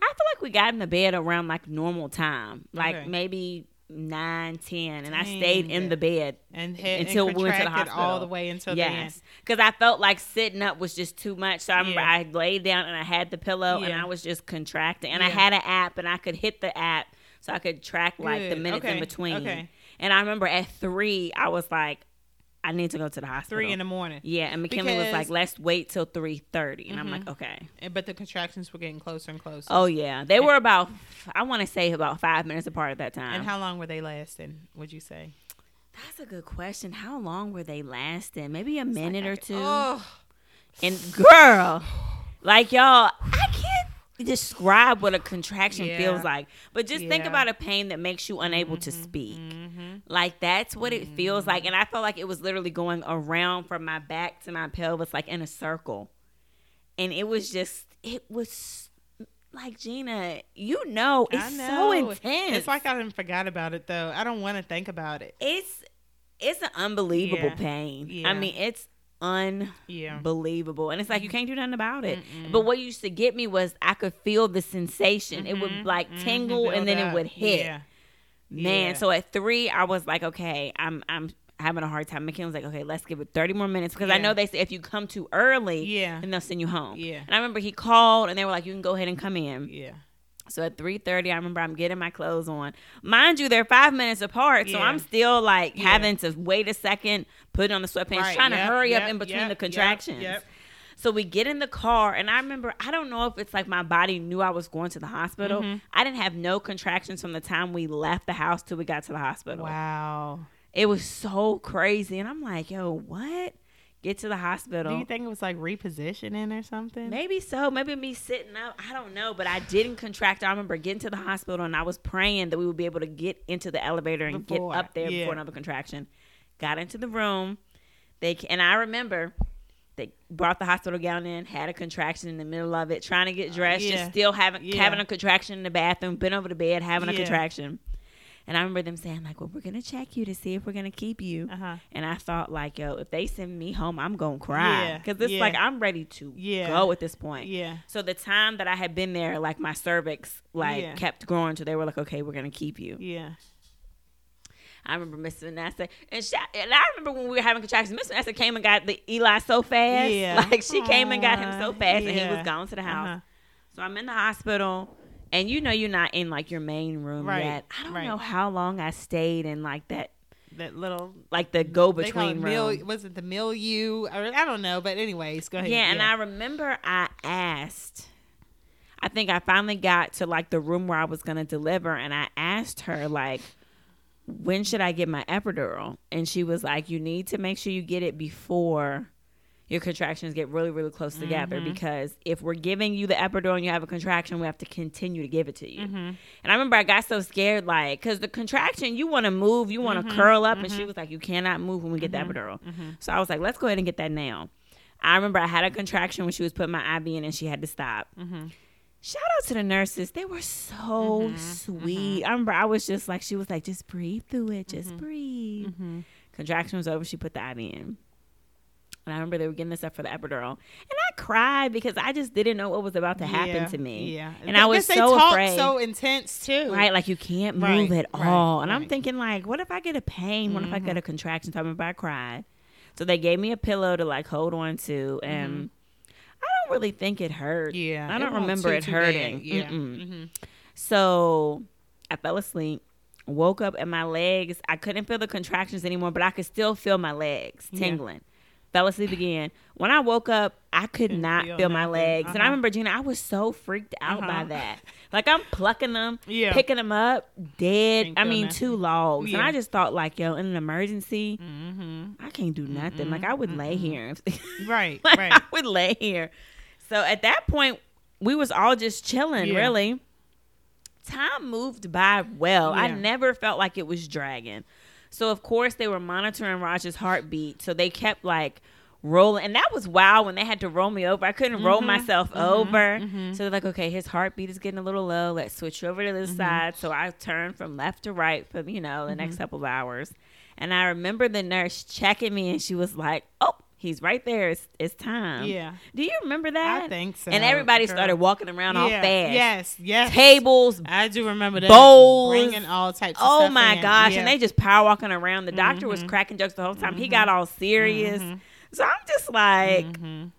I feel like we got in the bed around like normal time, like Okay. maybe nine, ten, and I stayed in the bed And had, until and we went to the hospital all the way until the end. yes, because I felt like sitting up was just too much. So I remember Yeah. I laid down and I had the pillow and I was just contracting, and I had an app and I could hit the app so I could track like the Good. minutes in between. Okay. And I remember at three, I was like, I need to go to the hospital. Three in the morning. yeah, and McKinley was like, "Let's wait till three three thirty. and I'm Mhm. like, "Okay." But the contractions were getting closer and closer. Oh yeah, they were about I want to say about five minutes apart at that time. And how long were they lasting, would you say? That's a good question. How long were they lasting? Maybe a minute or two. Oh, And girl, like y'all, I can't describe what a contraction Yeah. feels like. But just think Yeah. Mm-hmm. about a pain that makes you unable to speak. Like that's what it feels like. And I felt like it was literally going around from my back to my pelvis, like in a circle. And it was just, it was like Gina, you know, it's I so intense. It's like I didn't forgot about it though. I don't want to think about it. it's it's an unbelievable Yeah. pain. I mean, it's Yeah. unbelievable, and it's like you can't do nothing about it. But what used to get me was I could feel the sensation. It would like tingle, Build and then it would hit. Yeah. Man, Yeah. so at three, I was like, okay, I'm I'm having a hard time. McKinley was like, okay, let's give it 30 more minutes because I know they say if you come too early, Yeah. then they'll send you home. Yeah. And I remember he called and they were like, you can go ahead and come in. Yeah. So at 3:30, I remember I'm getting my clothes on. Mind you, they're five minutes apart, so I'm still like Yeah. having to wait a second, put on the sweatpants, Right, trying to yep, hurry up in between yep, the yep, contractions. yep. So we get in the car, and I remember I don't know if it's like my body knew I was going to the hospital. Mm-hmm. I didn't have no contractions from the time we left the house till we got to the hospital. Wow. It was so crazy, and I'm like, yo, what? Get to the hospital. Do you think it was like repositioning or something? Maybe so. Maybe me sitting up. I don't know. But I didn't contract. I remember getting to the hospital and I was praying that we would be able to get into the elevator and Before, get up there yeah. before another contraction. Got into the room. They and I remember they brought the hospital gown in, had a contraction in the middle of it, trying to get dressed, yeah. just still having Yeah. having a contraction in the bathroom, been over the bed, having a contraction. And I remember them saying like, "Well, we're gonna check you to see if we're gonna keep you." Uh-huh. And I thought like, "Yo, if they send me home, I'm gonna cry Yeah, because it's yeah. like I'm ready to Yeah. go at this point." Yeah. So the time that I had been there, like my cervix, like Yeah. kept growing, so they were like, "Okay, we're gonna keep you." Yeah. I remember Miss Vanessa, and she, and I remember when we were having contractions, Miss Vanessa came and got the Eli so fast, Yeah. like she came and got him so fast, and he was gone to the house. Uh-huh. So I'm in the hospital, and you know you're not in like your main room Right, yet. I don't right. know how long I stayed in like that, That little like the go they call it between mil, room. was it the milieu? Or, I don't know, but anyways, go ahead. Yeah, and I remember I asked. I think I finally got to like the room where I was gonna deliver, and I asked her like, "When should I get my epidural?" And she was like, "You need to make sure you get it before your contractions get really, really close together, mm-hmm. because if we're giving you the epidural and you have a contraction, we have to continue to give it to you." Mm-hmm. And I remember I got so scared, like, because the contraction, you want to move, you want to mm-hmm. curl up, and she was like, "You cannot move when we get the epidural." So I was like, "Let's go ahead and get that now." I remember I had a contraction when she was putting my IV in and she had to stop. Shout out to the nurses. They were so sweet. I remember I was just like, she was like, just breathe through it. Just breathe. Contraction was over. She put the IV in. And I remember they were getting this up for the epidural. And I cried because I just didn't know what was about to happen Yeah, to me. Yeah, And I was so afraid. so intense too. Right, like you can't move Right, at right, all. And I'm thinking, like, what if I get a pain? What if I get a contraction? I remember I cried. So they gave me a pillow to like hold on to, and I don't really think it hurt. Yeah, I don't won't remember too, it too hurting. bad. Yeah. Mm-mm. Mhm. So I fell asleep, woke up, and my legs, I couldn't feel the contractions anymore, but I could still feel my legs Yeah. Fell asleep again. When I woke up, I could Couldn't not feel feel, my legs. And I Uh-huh. remember, Gina, I was so freaked out by Uh-huh. that. Like, I'm plucking them, Yeah. picking them up, dead. I mean, nothing. two logs. And I just thought, like, yo, in an emergency, Mhm. I can't do nothing. Like, I would lay here. Right, Like, right. I would lay here. So at that point, we was all just chilling, Yeah. really. Time moved by well. I never felt like it was dragging. So of course they were monitoring Roger's heartbeat. So they kept like rolling and that was wild when they had to roll me over. I couldn't roll Mm-hmm. myself over. So they're like, okay, his heartbeat is getting a little low. Let's switch over to Mm-hmm. this side. So I turned from left to right for, you know, the next couple of hours. And I remember the nurse checking me and she was like, Oh, he's right there. It's, it's time. Yeah. Do you remember that? I think so. And everybody girl. started walking around all fast. Yes, yes. Tables, I do remember that. Bowls. Bringing all types of Oh my in. gosh! Yeah. And they just power walking around. The doctor was mm-hmm. cracking jokes the whole time. He mm-hmm. got all serious. Mm-hmm. So I'm just like, I'm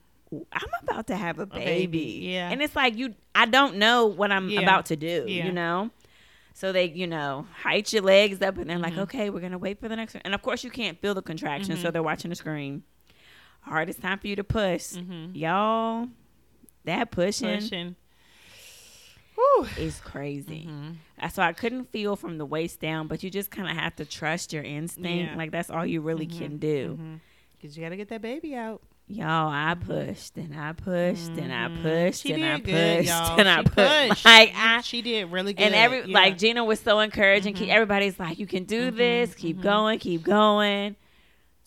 about to have a baby. baby, yeah. And it's like you, I don't know what I'm Yeah. about to do. Yeah. You know. So they, you know, height your legs up, and they're Mm-hmm. like, okay, we're gonna wait for the next one. And of course, you can't feel the contraction, so they're watching the screen. Hardest time for you to push, y'all. That pushing, Mm-hmm. pushing. Whew. is crazy. Mm-hmm. Why I couldn't feel from the waist down, but you just kind of have to trust your instinct. Yeah. Mm-hmm. Like that's all you really can do. Cause you gotta get that baby out. Y'all, I pushed and I pushed and I pushed Mm-hmm. She and I good, pushed y'all. and I she pushed. pushed. Like I she did really good. and every Yeah. Mm-hmm. like Gina was so encouraging. Everybody's like, you can do this. Keep going. Keep going.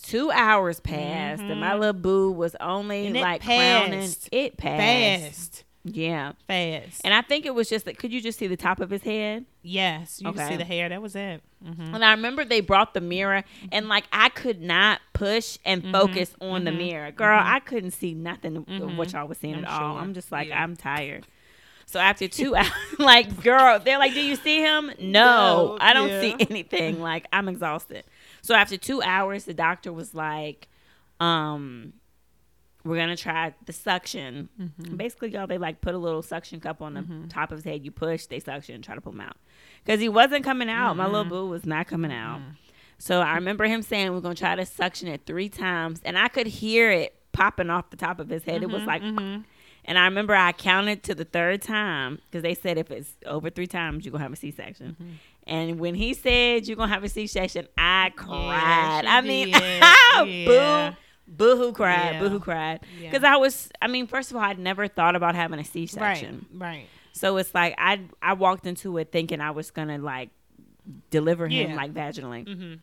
Two hours passed, and my little boo was only Mm-hmm. And it like crowning. It passed. fast. Yeah. fast. And I think it was just that could you just see the top of his head? yes, you Okay. can see the hair. That was it. hmm And I remember they brought the mirror and like I could not push and Mm-hmm. focus on the mirror. Girl, I couldn't see nothing of what y'all was seeing I'm at all. I'm just like, Yeah. I'm tired. So after two hours, like, girl, they're like, Do you see him? No, No, I don't yeah. see anything. Like, I'm exhausted. So after two hours, the doctor was like, um, we're gonna try the suction. Mm-hmm. Basically, y'all, they like put a little suction cup on the top of his head. You push, they suction, try to pull him out because he wasn't coming out. My little boo was not coming out. So I remember him saying we're gonna try to suction it three times, and I could hear it popping off the top of his head. It was like, Mm-hmm. and I remember I counted to the third time because they said if it's over three times, you're gonna have a C-section. Mm-hmm. And when he said you're gonna have a C-section, I cried. she I mean. Yeah. boo. Boo hoo cried, Yeah. boo hoo cried. Yeah. Because I was, I mean, first of all, I'd never thought about having a C-section. right. Right. So it's like I I walked into it thinking I was gonna like deliver him Yeah. like vaginally. hmm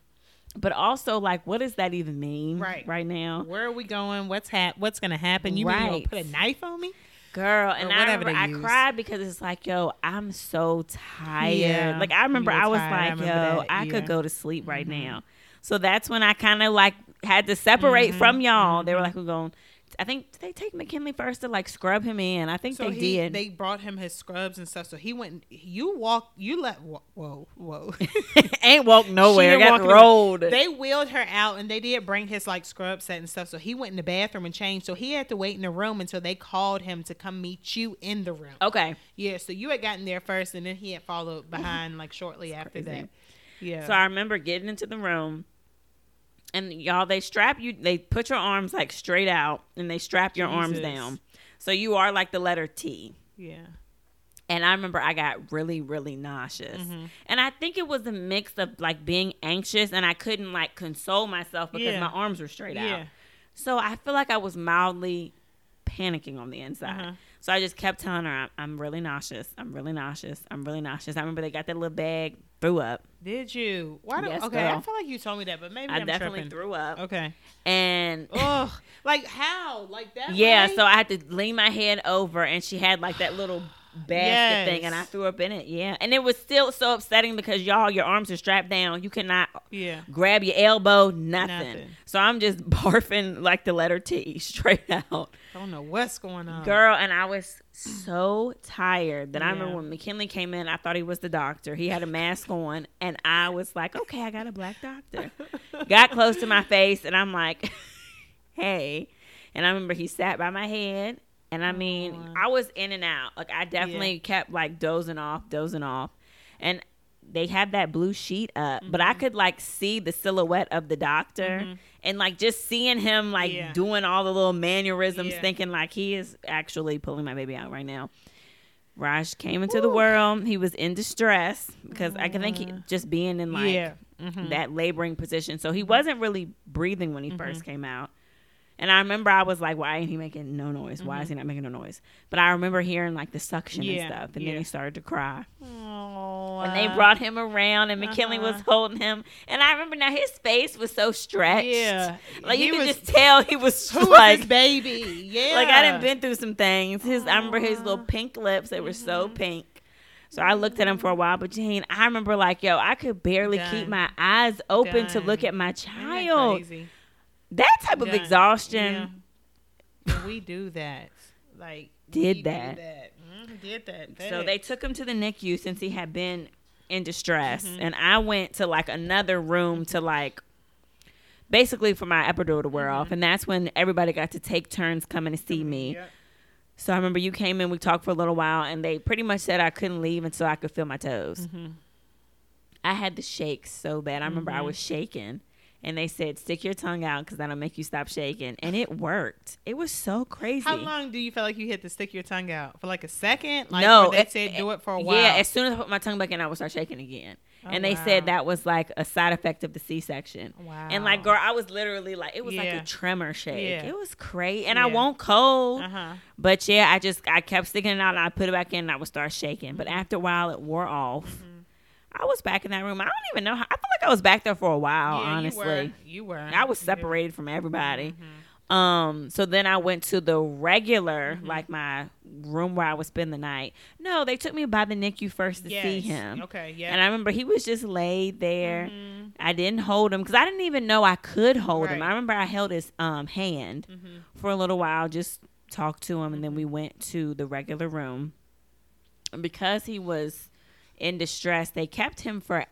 But also like what does that even mean Right. right now? Where are we going? What's hap- What's gonna happen? You mean you put a knife on me? Girl, and I remember I use. cried because it's like, yo, I'm so tired. Yeah, like I remember I was tired. Like, remember yo, that, I yeah. could go to sleep right now. So that's when I kind of like had to separate Mm-hmm. from y'all. They were like, we're going. I think did they take McKinley first to like scrub him in. I think So they he, did. they brought him his scrubs and stuff. So he went. You walk. You let. Whoa, whoa. Ain't walk nowhere. Got rolled. They wheeled her out and they did bring his like scrub set and stuff. So he went in the bathroom and changed. So he had to wait in the room until they called him to come meet you in the room. okay. Yeah. So you had gotten there first and then he had followed behind like shortly after crazy. that. Yeah. So I remember getting into the room, and y'all, they strap you. They put your arms like straight out, and they strap your arms down. So you are like the letter T. yeah. And I remember I got really, really nauseous. Mm-hmm. And I think it was a mix of like being anxious and I couldn't like console myself because Yeah. my arms were straight Yeah. out. So I feel like I was mildly panicking on the inside. Uh-huh. So I just kept telling her, I'm, I'm really nauseous. I'm really nauseous. I'm really nauseous. I remember they got that little bag, threw up. Did you? Why? Do, Yes, okay. I feel like you told me that, but maybe I I'm definitely tripping. threw up. Okay. And Ugh. Like how? Like that? yeah, way? so I had to lean my head over, and she had like that little basket thing, and I threw up in it. Yeah, and it was still so upsetting because y'all, your arms are strapped down. You cannot Yeah. grab your elbow, nothing. Nothing. So I'm just barfing like the letter T straight out, I don't know what's going on. girl. And I was so tired that I remember when McKinley came in, I thought he was the doctor. He had a mask on, and I was like, okay, I got a black doctor. got close to my face, and I'm like, hey. And I remember he sat by my head, and I mean, Aw. I was in and out. Like I definitely kept like dozing off, dozing off, and they had that blue sheet up, but Mm-hmm. I could like see the silhouette of the doctor, and like just seeing him like Yeah. doing all the little mannerisms, Yeah. thinking like he is actually pulling my baby out right now. Raj came into the world. He was in distress because I can think he, just being in like yeah. Mhm. that laboring position. So he wasn't really breathing when he first came out. And I remember I was like, why ain't he making no noise? Why is he not making no noise? But I remember hearing like the suction Yeah, and stuff. And yeah. then he started to cry. Oh, And they brought him around and McKinley was Uh-huh. holding him. And I remember now his face was so stretched. Yeah. Like you could was- just tell he was Who like baby? Yeah. like I didn't been through some things. His I remember his little pink lips, they were so Mm-hmm. pink. So I looked at him for a while, but Jane, I remember like, yo, I could barely keep my eyes open to look at my child. That type of Done. exhaustion. Yeah. We do that. Like Did we that. That. Mhm, did that. So they took him to the NICU since he had been in distress, Mm-hmm. and I went to like another room to like basically for my epidural to wear Mm-hmm. off, and that's when everybody got to take turns coming to see me. Yep. So I remember you came in, we talked for a little while, and they pretty much said I couldn't leave until I could feel my toes. Mhm. I had the shakes so bad. I remember I Mhm. was shaking, and they said, "Stick your tongue out because that'll make you stop shaking," and it worked. It was so crazy. How long do you feel like you had to stick your tongue out for? Like a second? Like no, they it- said do it for a while. Yeah, as soon as I put my tongue back in, I would start shaking again. Oh, and they wow. said that was like a side effect of the C-section. Wow. And like, girl, I was literally like, it was like a tremor shake. Yeah. It was crazy, and I won't cold. Uh huh. But yeah, I just I kept sticking it out, and I put it back in, and I would start shaking. But after a while, it wore off. Mm-hmm. I was back in that room. I don't even know. How, I feel like I was back there for a while. yeah, honestly, you were. You were. I was separated from everybody. Mhm. Um, so then I went to the regular, Mm-hmm. like my room where I would spend the night. No, they took me by the NICU first to see him. Okay, yeah. And I remember he was just laid there. Mhm. I didn't hold him because I didn't even know I could hold him. I remember I held his um, hand Mhm. for a little while, just talked to him, and then we went to the regular room. And because he was in distress, they kept him for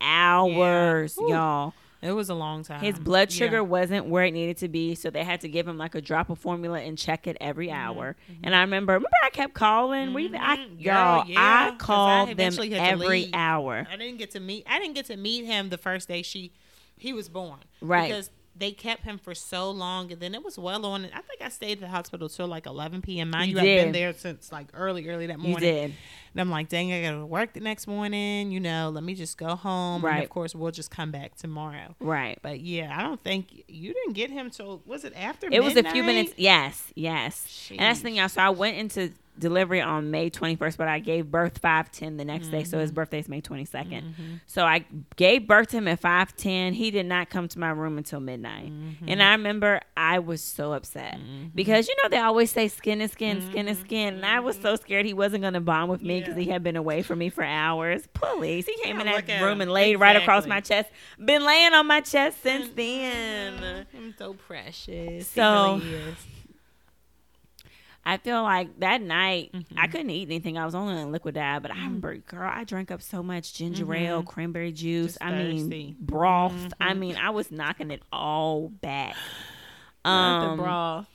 hours, Whew. y'all. It was a long time. His blood Yeah. sugar wasn't where it needed to be, so they had to give him like a drop of formula and check it every hour. Mm-hmm. And I remember, remember I kept calling. We, I, mm-hmm. y'all, yeah, I called them had to every hour. I didn't get to meet. I didn't get to meet him the first day she he was born. Right. Because they kept him for so long, and then it was well on. I think I stayed at the hospital till like 11 p.m. Mind You you, I've been there since like early, early that You morning. did. And I'm like, dang, I got to work the next morning. You know, let me just go home. Right. And of course, we'll just come back tomorrow. Right. But yeah, I don't think you didn't get him till was it after? It was a few minutes. Yes, yes. And that's the thing, y'all. So I went into delivery on May 21st, but I gave birth 510 the next day. So Mm-hmm. his birthday is May 22nd. So I gave birth to him at 510. He did not come to my room until midnight. Mm-hmm. And I remember I was so upset because, you know, they always say skin is skin, skin is skin. And I was so scared he wasn't going to bond with me because Mm-hmm. Yeah. he had been away from me for hours. Please. He came Yeah, in that room and laid right across my chest. Been laying on my chest since Mm-hmm. then. I'm so precious. So- he really is. I feel like that night I Mm-hmm. couldn't eat anything. I was only on liquid diet, but I remember, girl, I drank up so much ginger ale, cranberry juice. Mm-hmm. Just I mean, thirsty. Mm-hmm. broth. I mean, I was knocking it all back. Not Um, the broth.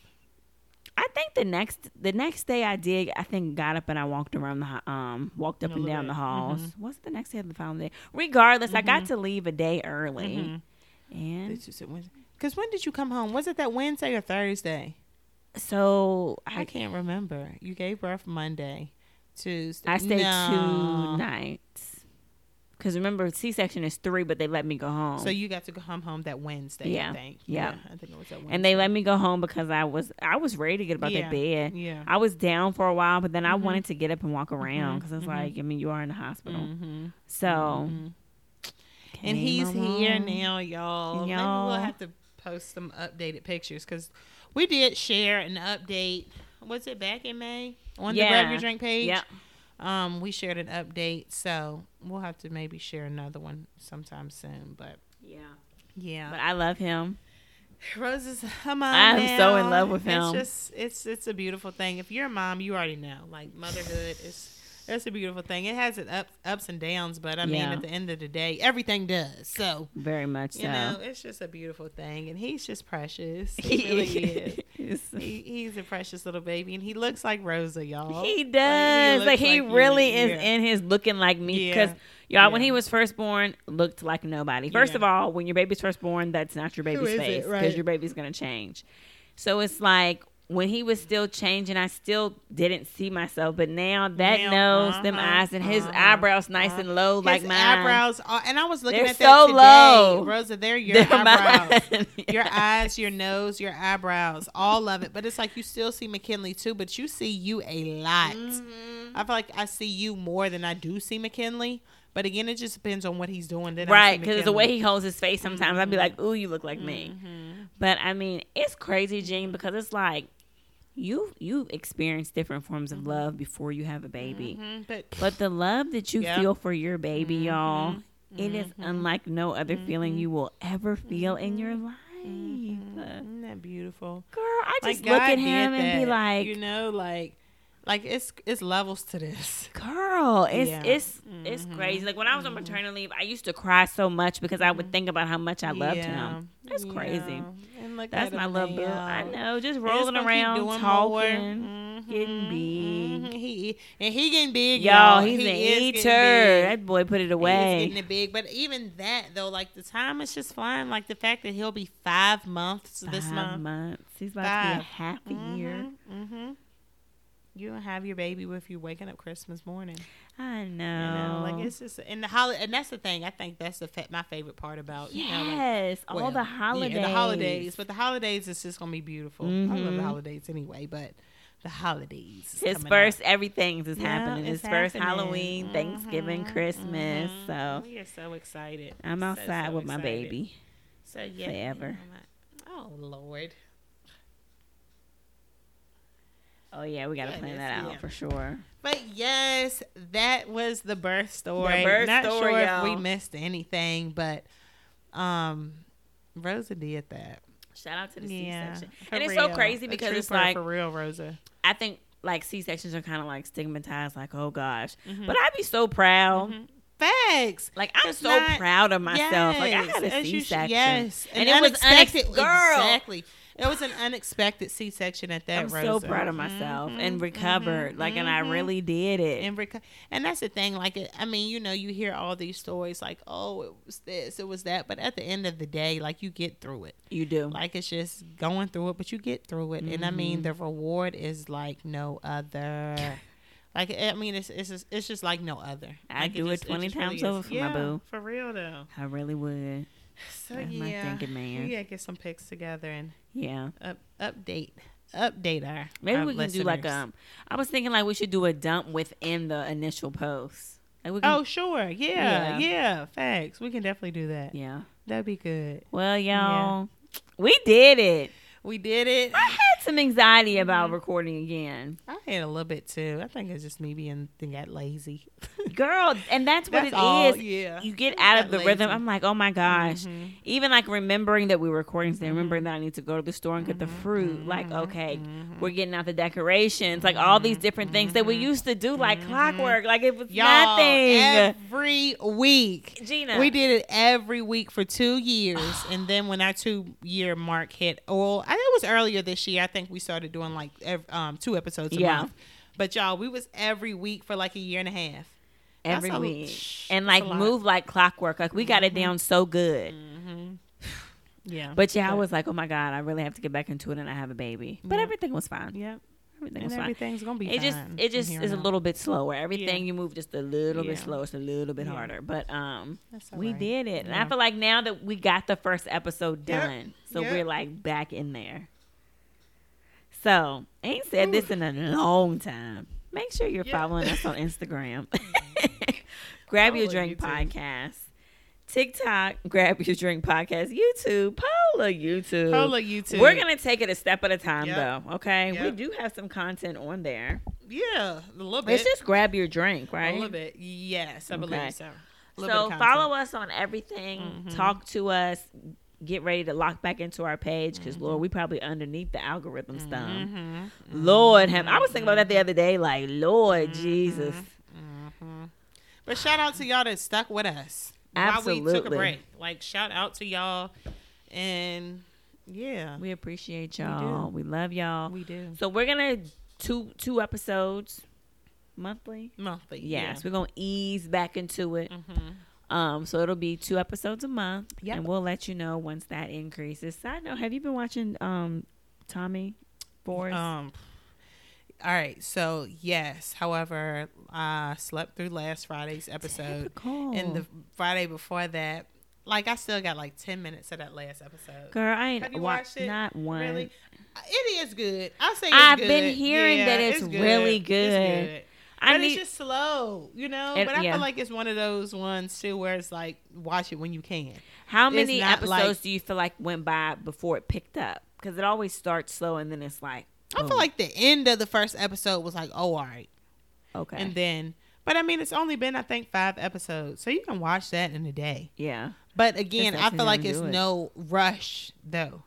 I think the next the next day I did. I think got up and I walked around the um walked up and down the halls. Mm-hmm. What's the next day of the following day? Regardless, I got to leave a day early, and Because when did you come home? Was it that Wednesday or Thursday? So I I can't remember. You gave birth Monday, Tuesday. I stayed No. two nights. Because remember, C section is three, but they let me go home. So you got to come home that Wednesday. Yeah. I think. Yeah. I think it was that Wednesday. and they let me go home because I was I was ready to get up out Yeah. that bed. Yeah. I was down for a while, but then I Mhm. wanted to get up and walk around Mhm. because it's Mhm. like I mean you are in the hospital, Mhm. so Mhm. And he's here now, y'all. Maybe Y'all. we'll have to post some updated pictures because we did share an update. Was it back in May on the Grab Your Drink page? Yeah, Um, we shared an update, so we'll have to maybe share another one sometime soon. But yeah. yeah, But I love him. Rose is a mom. I'm so in love with him. It's just it's it's a beautiful thing. If you're a mom, you already know. Like motherhood is it's a beautiful thing. It has its up, ups and downs, but I mean Yeah. at the end of the day, everything does. So Very much so. you know, it's just a beautiful thing, and he's just precious. He really is. He, he's a precious little baby, and he looks like Rosa, y'all. He does. Like he, looks really you. is Yeah. in his looking like me. Yeah. Because y'all, when he was first born, looked like nobody. First Yeah. of all, when your baby's first born, that's not your baby's face because Right. your baby's gonna change. So it's like when he was still changing, I still didn't see myself. But now that Now, nose, them uh-huh, eyes, and his uh-huh, eyebrows nice uh-huh. and low like His mine. eyebrows, are, and I was looking They're at so that today. low. Rosa, they're your They're eyebrows. mine. Your eyes, your nose, your eyebrows, all of it. But it's like you still see McKinley too, but you see you a lot. Mm-hmm. I feel like I see you more than I do see McKinley. But again, it just depends on what he's doing. Then Right, because the way he holds his face, sometimes I'd be Mm-hmm. like, "Ooh, you look like me." But I mean, it's crazy, Jean, because it's like you you experience different forms of mm-hmm. love before you have a baby. Mhm, But But the love that you Yep. feel for your baby, mm-hmm. y'all, it is Mm-hmm. unlike no other feeling mm-hmm. you will ever feel in your life. isn't that beautiful? Girl, I Like just look God at him and be like, you know, like, like it's it's levels to this. girl, it's Yeah. it's it's crazy. Like when I was on maternity leave, I used to cry so much because I would think about how much I loved Yeah, him. That's crazy. Look That's at my little boo. I know, just rolling around, talking, Mhm, getting big. mhm. He and he getting big, Y'all, he's he an eater. That boy put it away. getting it big, but even that though, like the time is just flying. Like the fact that he'll be five months this Five month. months. He's about to be a Five. half a year. Mm-hmm. You don't have your baby with you waking up Christmas morning. I You know. know, like it's just in the holiday, and that's the thing. I think that's the fa- my favorite part about you know, like, yes, all well, the holidays. Yeah, the holidays. But the holidays is just gonna be beautiful. I love the holidays anyway, but the holidays. is His first, up. everything's is Yeah, happening. His first happening. Halloween, Thanksgiving, Mhm, Christmas. mhm. So we are so excited. I'm outside so with my baby. So yeah, forever. Oh Lord. Yeah, we got to plan that out yeah. for sure. But yes, that was the birth story. birth Not story, sure if y'all. we missed anything, but um, Rosa did that. Shout out to the Yeah, C-section. for And it's so crazy because it's like for real, Rosa. I think like C-sections are kind of like stigmatized, like oh gosh. Mm-hmm. But I'd be so proud. Facts. Like I'm It's so not- proud of myself. like I had a as you should- C-section. Yes, and, an it was unexpected. unexpected. Girl, Exactly. It was an unexpected C-section at that. I'm so proud of myself and Mhm, recovered. mhm, like, and I mhm. really did it. and reco- and that's the thing like it, i mean you know you hear all these stories like oh it was this it was that but at the end of the day like you get through it you do. like it's just going through it but you get through it and i mean the reward is like no other like i mean it's it's just, it's just like no other I'd Like, do it just- 20 just times really over for my boo. for real though I really would. so That's my thinking, man. yeah, get some pics together and Yeah. up, update update our Maybe our we can do like listeners. um. I was thinking like we should do a dump within the initial post. Like we can, Oh sure, yeah, Yeah. yeah, facts. We can definitely do that. yeah. That'd be good. Well, y'all, we did it. We did it. I had some anxiety Mm-hmm. about recording again, I had a little bit too. I think it's just me being got lazy. girl, and that's what That's it is. all, yeah. You get out of the rhythm. I'm like, oh my gosh. Mhm. Even like remembering that we were recording today, remembering Mm-hmm. that I need to go to the store and get the fruit. Like, okay, we're getting out the decorations, like all these different things that we used to do, like clockwork. Like it was Mm-hmm. Y'all, nothing. every week. Gina, We did it every week for two years, and then when our two year mark hit, well, I it was earlier this year. I think we started doing like ev um, two episodes a Yeah. month. But y'all, we was every week for like a year and a half. every That's week and like. Mm-hmm. move like clockwork. Like we got it down so good. Yeah, But yeah, I was like, oh my god, I really have to get back into it, and I have a baby. But Yeah. everything was fine. yeah, Everything and was fine. everything's gonna be. It just it just is a little bit slower. Everything Yeah. you move just a little bit Yeah. slower. It's a little bit Yeah. harder. But um we right. did it. And I feel like now that we got the first episode Yep. done, so Yep. we're like back in there. So ain't said this in a long time. Make sure you're following us on Instagram. Grab your drink podcast. TikTok, grab your drink podcast. YouTube, Pola YouTube. Pola YouTube. We're gonna take it a step at a time, Yep. though. Okay, we do have some content on there. Yeah, a little bit. It's just grab your drink, right? a little bit. Yes, I Okay. believe so. So little bit of follow us on everything. Mhm. Talk to us. Get ready to lock back into our page Mm-hmm. because Lord, we probably underneath the algorithm stuff. Mhm. Lord, have I was thinking about that the other day. Like Lord Mm-hmm. Jesus. But shout out to y'all that stuck with us while we took a break. Like shout out to y'all, and yeah, we appreciate y'all. We, love y'all. we do So we're gonna two two episodes monthly. monthly. Yes, we're gonna ease back into it. Mhm. Um, so it'll be two episodes a month, Yep. and we'll let you know once that increases. Side note: Have you been watching um Tommy Force? Um. All right. So yes. However, I slept through last Friday's episode, Typical. and the Friday before that, like I still got like ten minutes of that last episode. girl, I ain't Have you wa- watched it? not one. Really, it is good. I say it's good. I've good. been hearing Yeah, that it's really It's good. good. I but need. it's just slow, you know. It- but I yeah. feel like it's one of those ones too where it's like watch it when you can. how it's many episodes like- do you feel like went by before it picked up? Because it always starts slow and then it's like. I feel oh. like the end of the first episode was like, oh, all right, okay. and then. But I mean, it's only been I think five episodes, so you can watch that in a day. yeah. But again, I feel like it's it. no rush though.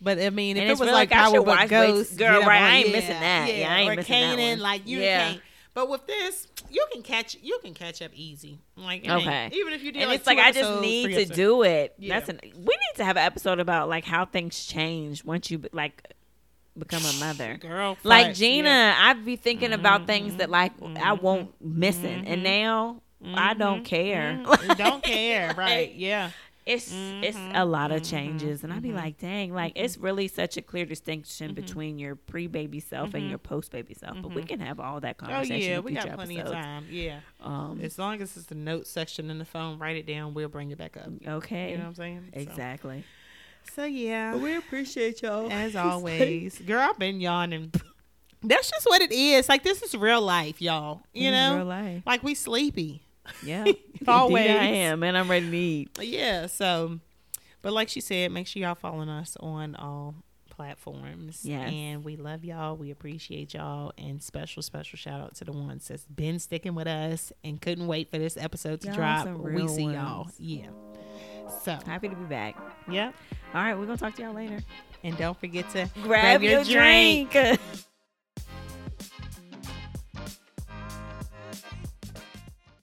But I mean, if And it was really like like I should watch Ghost, girl, right, I ain't missing that. Yeah, I ain't or missing that Kanan, one. like you Yeah. can't. But with this, you can catch you can catch up easy. Like Okay. even if you did And like it's like I just need to do it. Yeah. That's an. We need to have an episode about like how things change once you like become a mother. girl. Like Gina, yeah. I'd be thinking about things that like I Mhm. won't missing, and now I don't Mhm. care. Mhm. don't care, right? Yeah, It's it's a lot of changes, and I'd be like, dang, like it's really such a clear distinction between your pre-baby self and your post-baby self. But we can have all that conversation. oh yeah, we got plenty episodes. of time. Yeah, Um, as long as it's the notes section in the phone, write it down. We'll bring it back up. okay, You know what I'm saying? Exactly. So, yeah, we appreciate y'all as always, girl, I've been yawning. That's just what it is. Like this is real life, y'all. You know, real life. like we sleepy. Yeah, Always. Indeed I am, and I'm ready to eat. Yeah. So, but like she said, make sure y'all following us on all platforms. Yes. And we love y'all. We appreciate y'all. And special, special shout out to the ones that's been sticking with us and couldn't wait for this episode to Y'all drop. We see y'all. Yeah. So, Happy to be back. yep. All right, we're gonna talk to y'all later. And don't forget to Grab, your, drink.